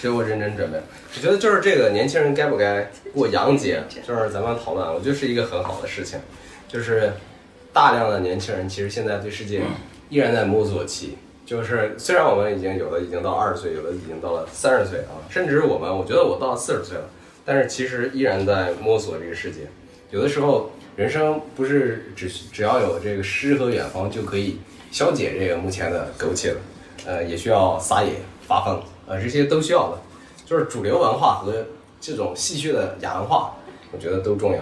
这我认真准备。我觉得就是这个年轻人该不该过洋节，就是咱们讨论，我觉得是一个很好的事情。就是大量的年轻人其实现在对世界依然在摸索期。就是虽然我们已经有的已经到二十岁，有的已经到了三十岁啊，甚至我们，我觉得我到四十岁了，但是其实依然在摸索这个世界。有的时候人生不是只只要有这个诗和远方就可以消解这个目前的苟且了，呃，也需要撒野发疯，呃，这些都需要的。就是主流文化和这种戏谑的亚文化我觉得都重要。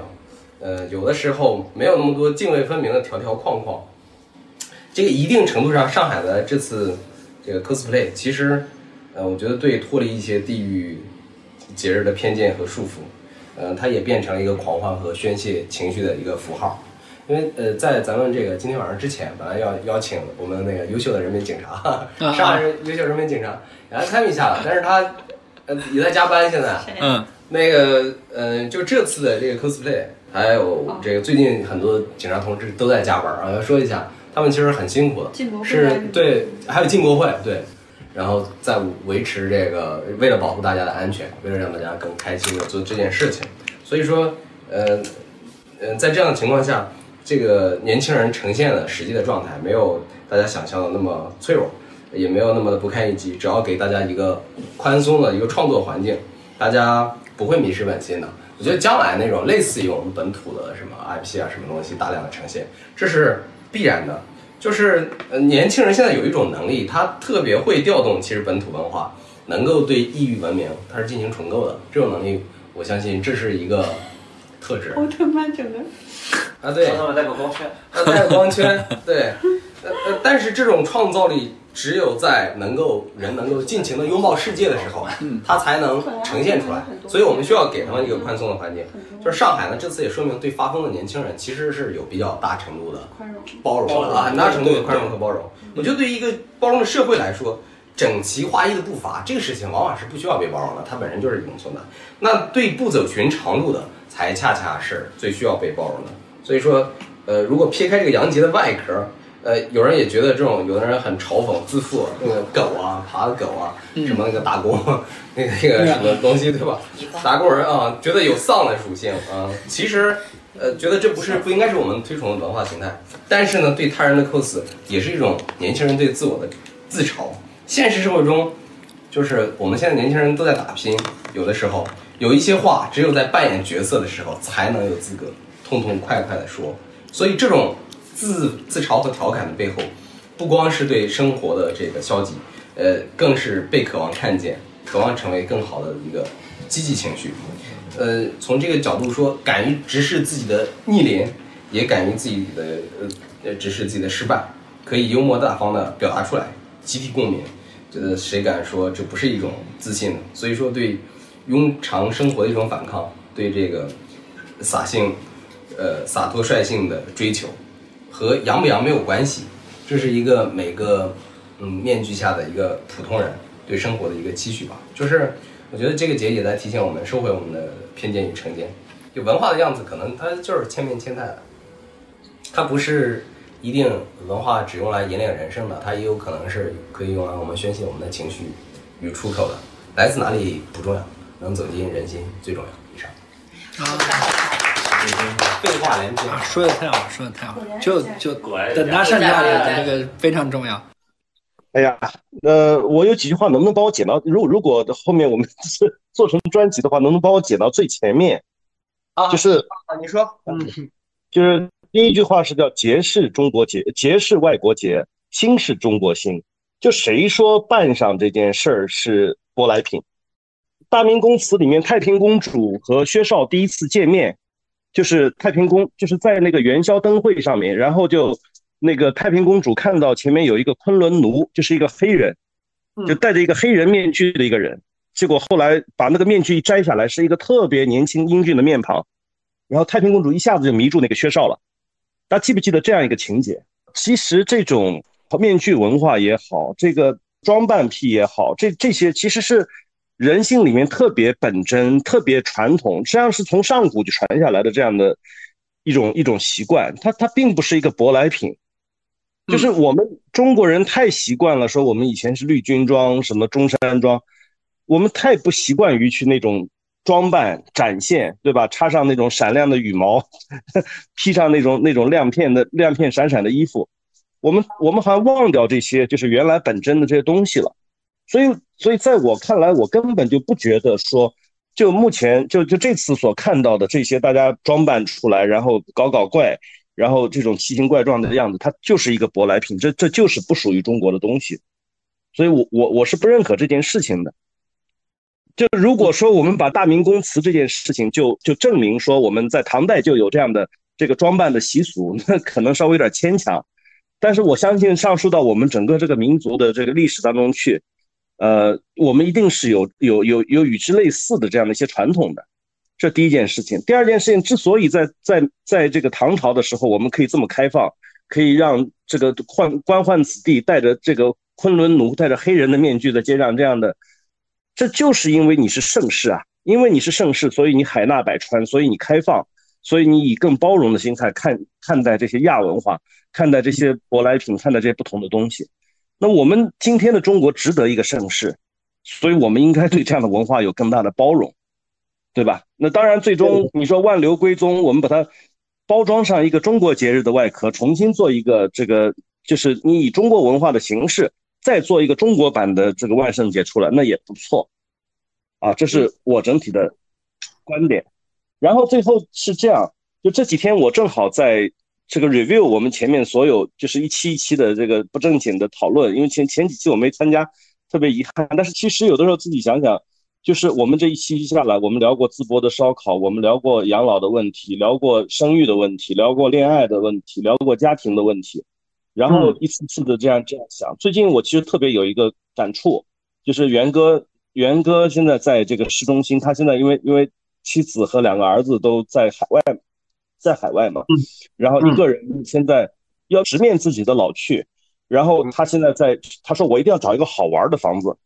呃，有的时候没有那么多泾渭分明的条条框框。这个一定程度上，上海的这次这个 cosplay，其实，呃，我觉得对脱离一些地域节日的偏见和束缚，呃，它也变成了一个狂欢和宣泄情绪的一个符号。因为呃，在咱们这个今天晚上之前，本来要邀请我们那个优秀的人民警察，上海人优秀人民警察也来参与一下了，但是他呃也在加班现在。嗯，那个呃，就这次的这个 cosplay，还有这个最近很多警察同志都在加班啊，要说一下，他们其实很辛苦的，进国会是对，还有进国会对，然后在维持这个，为了保护大家的安全，为了让大家更开心的做这件事情，所以说，呃，呃，在这样的情况下，这个年轻人呈现的实际的状态没有大家想象的那么脆弱，也没有那么的不堪一击，只要给大家一个宽松的一个创作环境，大家不会迷失本心的。我觉得将来那种类似于我们本土的什么 IP 啊，什么东西大量的呈现，这是必然的。就是呃，年轻人现在有一种能力，他特别会调动其实本土文化，能够对异域文明它是进行重构的。这种能力，我相信这是一个特质。奥特曼整个啊，对，奥特曼带个光圈，啊，带个光圈，对，呃呃，但是这种创造力只有在能够人能够尽情的拥抱世界的时候，它才能呈现出来。所以我们需要给他们一个宽松的环境。就是上海呢，这次也说明对发疯的年轻人其实是有比较大程度的包容的啊，很大程度的宽容和包容。我觉得对于一个包容的社会来说，整齐划一的步伐这个事情往往是不需要被包容的，它本身就是一种存在。那对不走寻常路的，才恰恰是最需要被包容的。所以说，呃，如果撇开这个杨杰的外壳，呃，有人也觉得这种，有的人很嘲讽自负，那个狗啊，爬的狗啊，什么那个打工，那个那个什么东西，对吧？打工人啊，觉得有丧的属性啊，其实，呃，觉得这不是不应该是我们推崇的文化形态。但是呢，对他人的 cos 也是一种年轻人对自我的自嘲。现实生活中，就是我们现在年轻人都在打拼，有的时候有一些话，只有在扮演角色的时候才能有资格痛痛快快的说。所以这种自自嘲和调侃的背后，不光是对生活的这个消极，呃，更是被渴望看见，渴望成为更好的一个积极情绪。呃，从这个角度说，敢于直视自己的逆鳞，也敢于自己的呃呃直视自己的失败，可以幽默大方的表达出来，集体共鸣。觉得谁敢说这不是一种自信呢？所以说，对庸常生活的一种反抗，对这个洒性。呃，洒脱率性的追求，和洋不洋没有关系，这是一个每个嗯面具下的一个普通人对生活的一个期许吧。就是我觉得这个节也在提醒我们，收回我们的偏见与成见。就文化的样子，可能它就是千变千态的，它不是一定文化只用来引领人生的，它也有可能是可以用来我们宣泄我们的情绪与出口的。来自哪里不重要，能走进人心最重要。以上。好废话连篇，说的太好，说的太好，就就等他上架的这个非常重要。哎呀，呃，我有几句话，能不能帮我剪到？如如果后面我们是做成专辑的话，能不能帮我剪到最前面？啊，就是啊，你说，嗯，就是第一句话是叫“节是中国节，节是外国节，心是中国心”。就谁说扮上这件事儿是舶来品？《大明宫词》里面，太平公主和薛绍第一次见面。就是太平宫，就是在那个元宵灯会上面，然后就那个太平公主看到前面有一个昆仑奴，就是一个黑人，就戴着一个黑人面具的一个人。结果后来把那个面具一摘下来，是一个特别年轻英俊的面庞，然后太平公主一下子就迷住那个薛绍了。大家记不记得这样一个情节？其实这种面具文化也好，这个装扮癖也好，这这些其实是。人性里面特别本真、特别传统，实际上是从上古就传下来的这样的一种一种习惯。它它并不是一个舶来品，就是我们中国人太习惯了说我们以前是绿军装、什么中山装，我们太不习惯于去那种装扮展现，对吧？插上那种闪亮的羽毛，披上那种那种亮片的亮片闪闪的衣服，我们我们好像忘掉这些就是原来本真的这些东西了。所以，所以在我看来，我根本就不觉得说，就目前就就这次所看到的这些大家装扮出来，然后搞搞怪，然后这种奇形怪状的样子，它就是一个舶来品，这这就是不属于中国的东西。所以，我我我是不认可这件事情的。就如果说我们把大明宫词这件事情就就证明说我们在唐代就有这样的这个装扮的习俗，那可能稍微有点牵强。但是我相信上溯到我们整个这个民族的这个历史当中去，呃，我们一定是有有有有与之类似的这样的一些传统的。这第一件事情。第二件事情，之所以在在在这个唐朝的时候，我们可以这么开放，可以让这个宦官宦子弟带着这个昆仑奴、带着黑人的面具在街上这样的，这就是因为你是盛世啊，因为你是盛世，所以你海纳百川，所以你开放，所以你以更包容的心态看看待这些亚文化，看待这些舶来品，看待这些不同的东西。那我们今天的中国值得一个盛世，所以我们应该对这样的文化有更大的包容。对吧？那当然，最终你说万流归宗，我们把它包装上一个中国节日的外壳，重新做一个这个，就是你以中国文化的形式再做一个中国版的这个万圣节出来，那也不错啊。这是我整体的观点。然后最后是这样，就这几天我正好在这个 review 我们前面所有就是一期一期的这个不正经的讨论，因为前前几期我没参加，特别遗憾。但是其实有的时候自己想想。就是我们这一期下来，我们聊过淄博的烧烤，我们聊过养老的问题，聊过生育的问题，聊过恋爱的问题，聊过家庭的问题，然后一次次的这样这样想。最近我其实特别有一个感触，就是元哥，元哥现在在这个市中心，他现在因为因为妻子和两个儿子都在海外，在海外嘛，然后一个人现在要直面自己的老去，然后他现在在，他说我一定要找一个好玩的房子。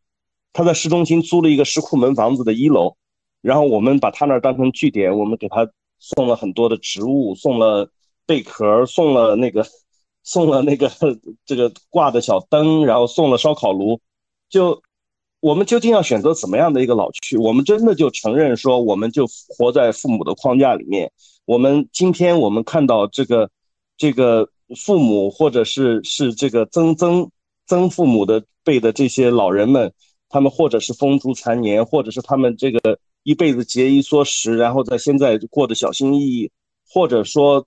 他在市中心租了一个石库门房子的一楼，然后我们把他那儿当成据点，我们给他送了很多的植物，送了贝壳，送了那个，送了那个这个挂的小灯，然后送了烧烤炉。就我们究竟要选择怎么样的一个老去？我们真的就承认说，我们就活在父母的框架里面。我们今天我们看到这个这个父母或者是是这个曾曾曾父母的辈的这些老人们。他们或者是风烛残年，或者是他们这个一辈子节衣缩食，然后在现在过得小心翼翼，或者说，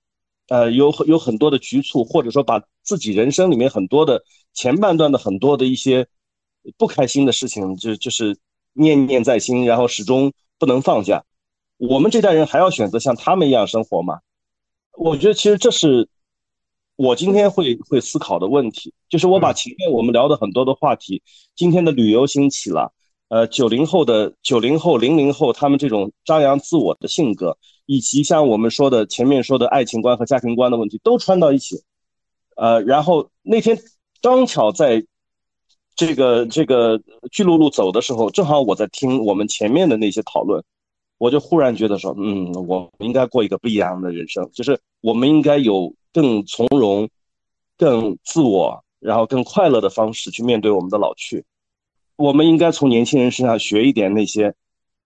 呃，有有很多的局促，或者说把自己人生里面很多的前半段的很多的一些不开心的事情，就就是念念在心，然后始终不能放下。我们这代人还要选择像他们一样生活吗？我觉得其实这是。我今天会会思考的问题，就是我把前面我们聊的很多的话题，今天的旅游兴起了，呃，九零后的九零后、零零后，他们这种张扬自我的性格，以及像我们说的前面说的爱情观和家庭观的问题，都穿到一起，呃，然后那天刚巧在这个这个巨鹿路走的时候，正好我在听我们前面的那些讨论，我就忽然觉得说，嗯，我应该过一个不一样的人生，就是我们应该有。更从容、更自我，然后更快乐的方式去面对我们的老去。我们应该从年轻人身上学一点那些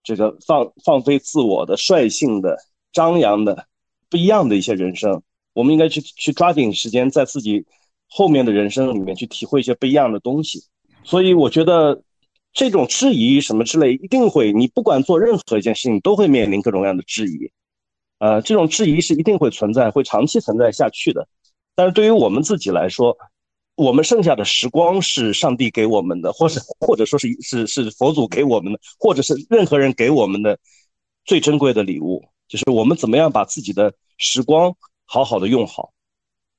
这个放放飞自我的、率性的、张扬的、不一样的一些人生。我们应该去去抓紧时间，在自己后面的人生里面去体会一些不一样的东西。所以，我觉得这种质疑什么之类，一定会，你不管做任何一件事情，都会面临各种各样的质疑。呃，这种质疑是一定会存在，会长期存在下去的。但是对于我们自己来说，我们剩下的时光是上帝给我们的，或者或者说是是是佛祖给我们的，或者是任何人给我们的最珍贵的礼物，就是我们怎么样把自己的时光好好的用好，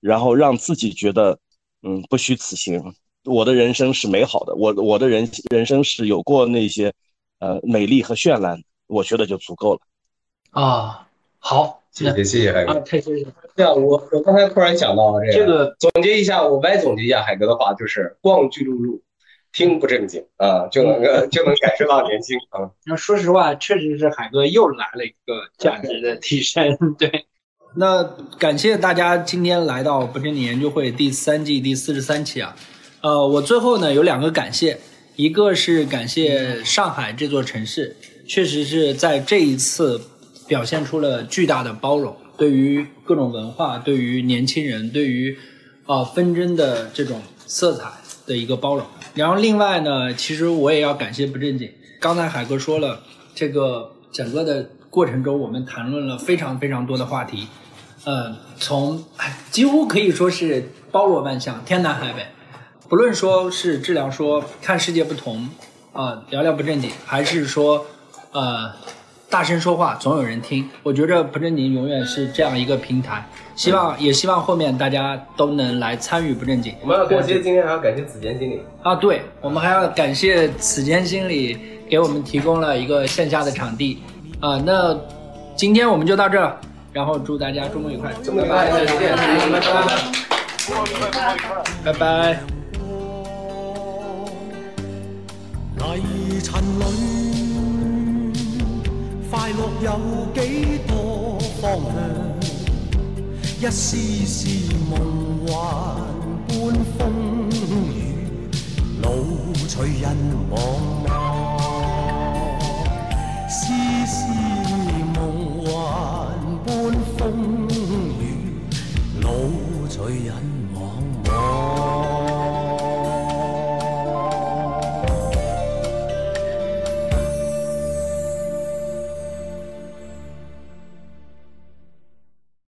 然后让自己觉得，嗯，不虚此行，我的人生是美好的，我我的人人生是有过那些呃美丽和绚烂，我觉得就足够了啊。好，谢谢谢谢海哥。太谢谢。这样，我我刚才突然想到这个，总结一下，我歪总结一下海哥的话，就是逛巨鹿路，听不正经啊，就能够就能感受到年轻啊。那说实话，确实是海哥又来了一个价值的提升。对，那感谢大家今天来到不正经研究会第三季第四十三期啊。呃，我最后呢有两个感谢，一个是感谢上海这座城市，确实是在这一次。表现出了巨大的包容，对于各种文化，对于年轻人，对于啊纷争的这种色彩的一个包容。然后另外呢，其实我也要感谢不正经。刚才海哥说了，这个整个的过程中，我们谈论了非常非常多的话题，呃，从几乎可以说是包罗万象，天南海北。不论说是治疗说看世界不同，啊、聊聊不正经，还是说呃大声说话总有人听？我觉着不正经永远是这样一个平台，希望也希望后面大家都能来参与不正经。我们要感谢今天还要感谢子健经理。啊，对，我们还要感谢此间经理给我们提供了一个线下的场地啊、那今天我们就到这儿，然后祝大家周末愉快，周末愉快再见拜拜拜拜。泥塵里，快樂有幾多方向？一絲絲夢幻般風雨，路隨人茫茫。絲絲夢幻般風雨，路隨人。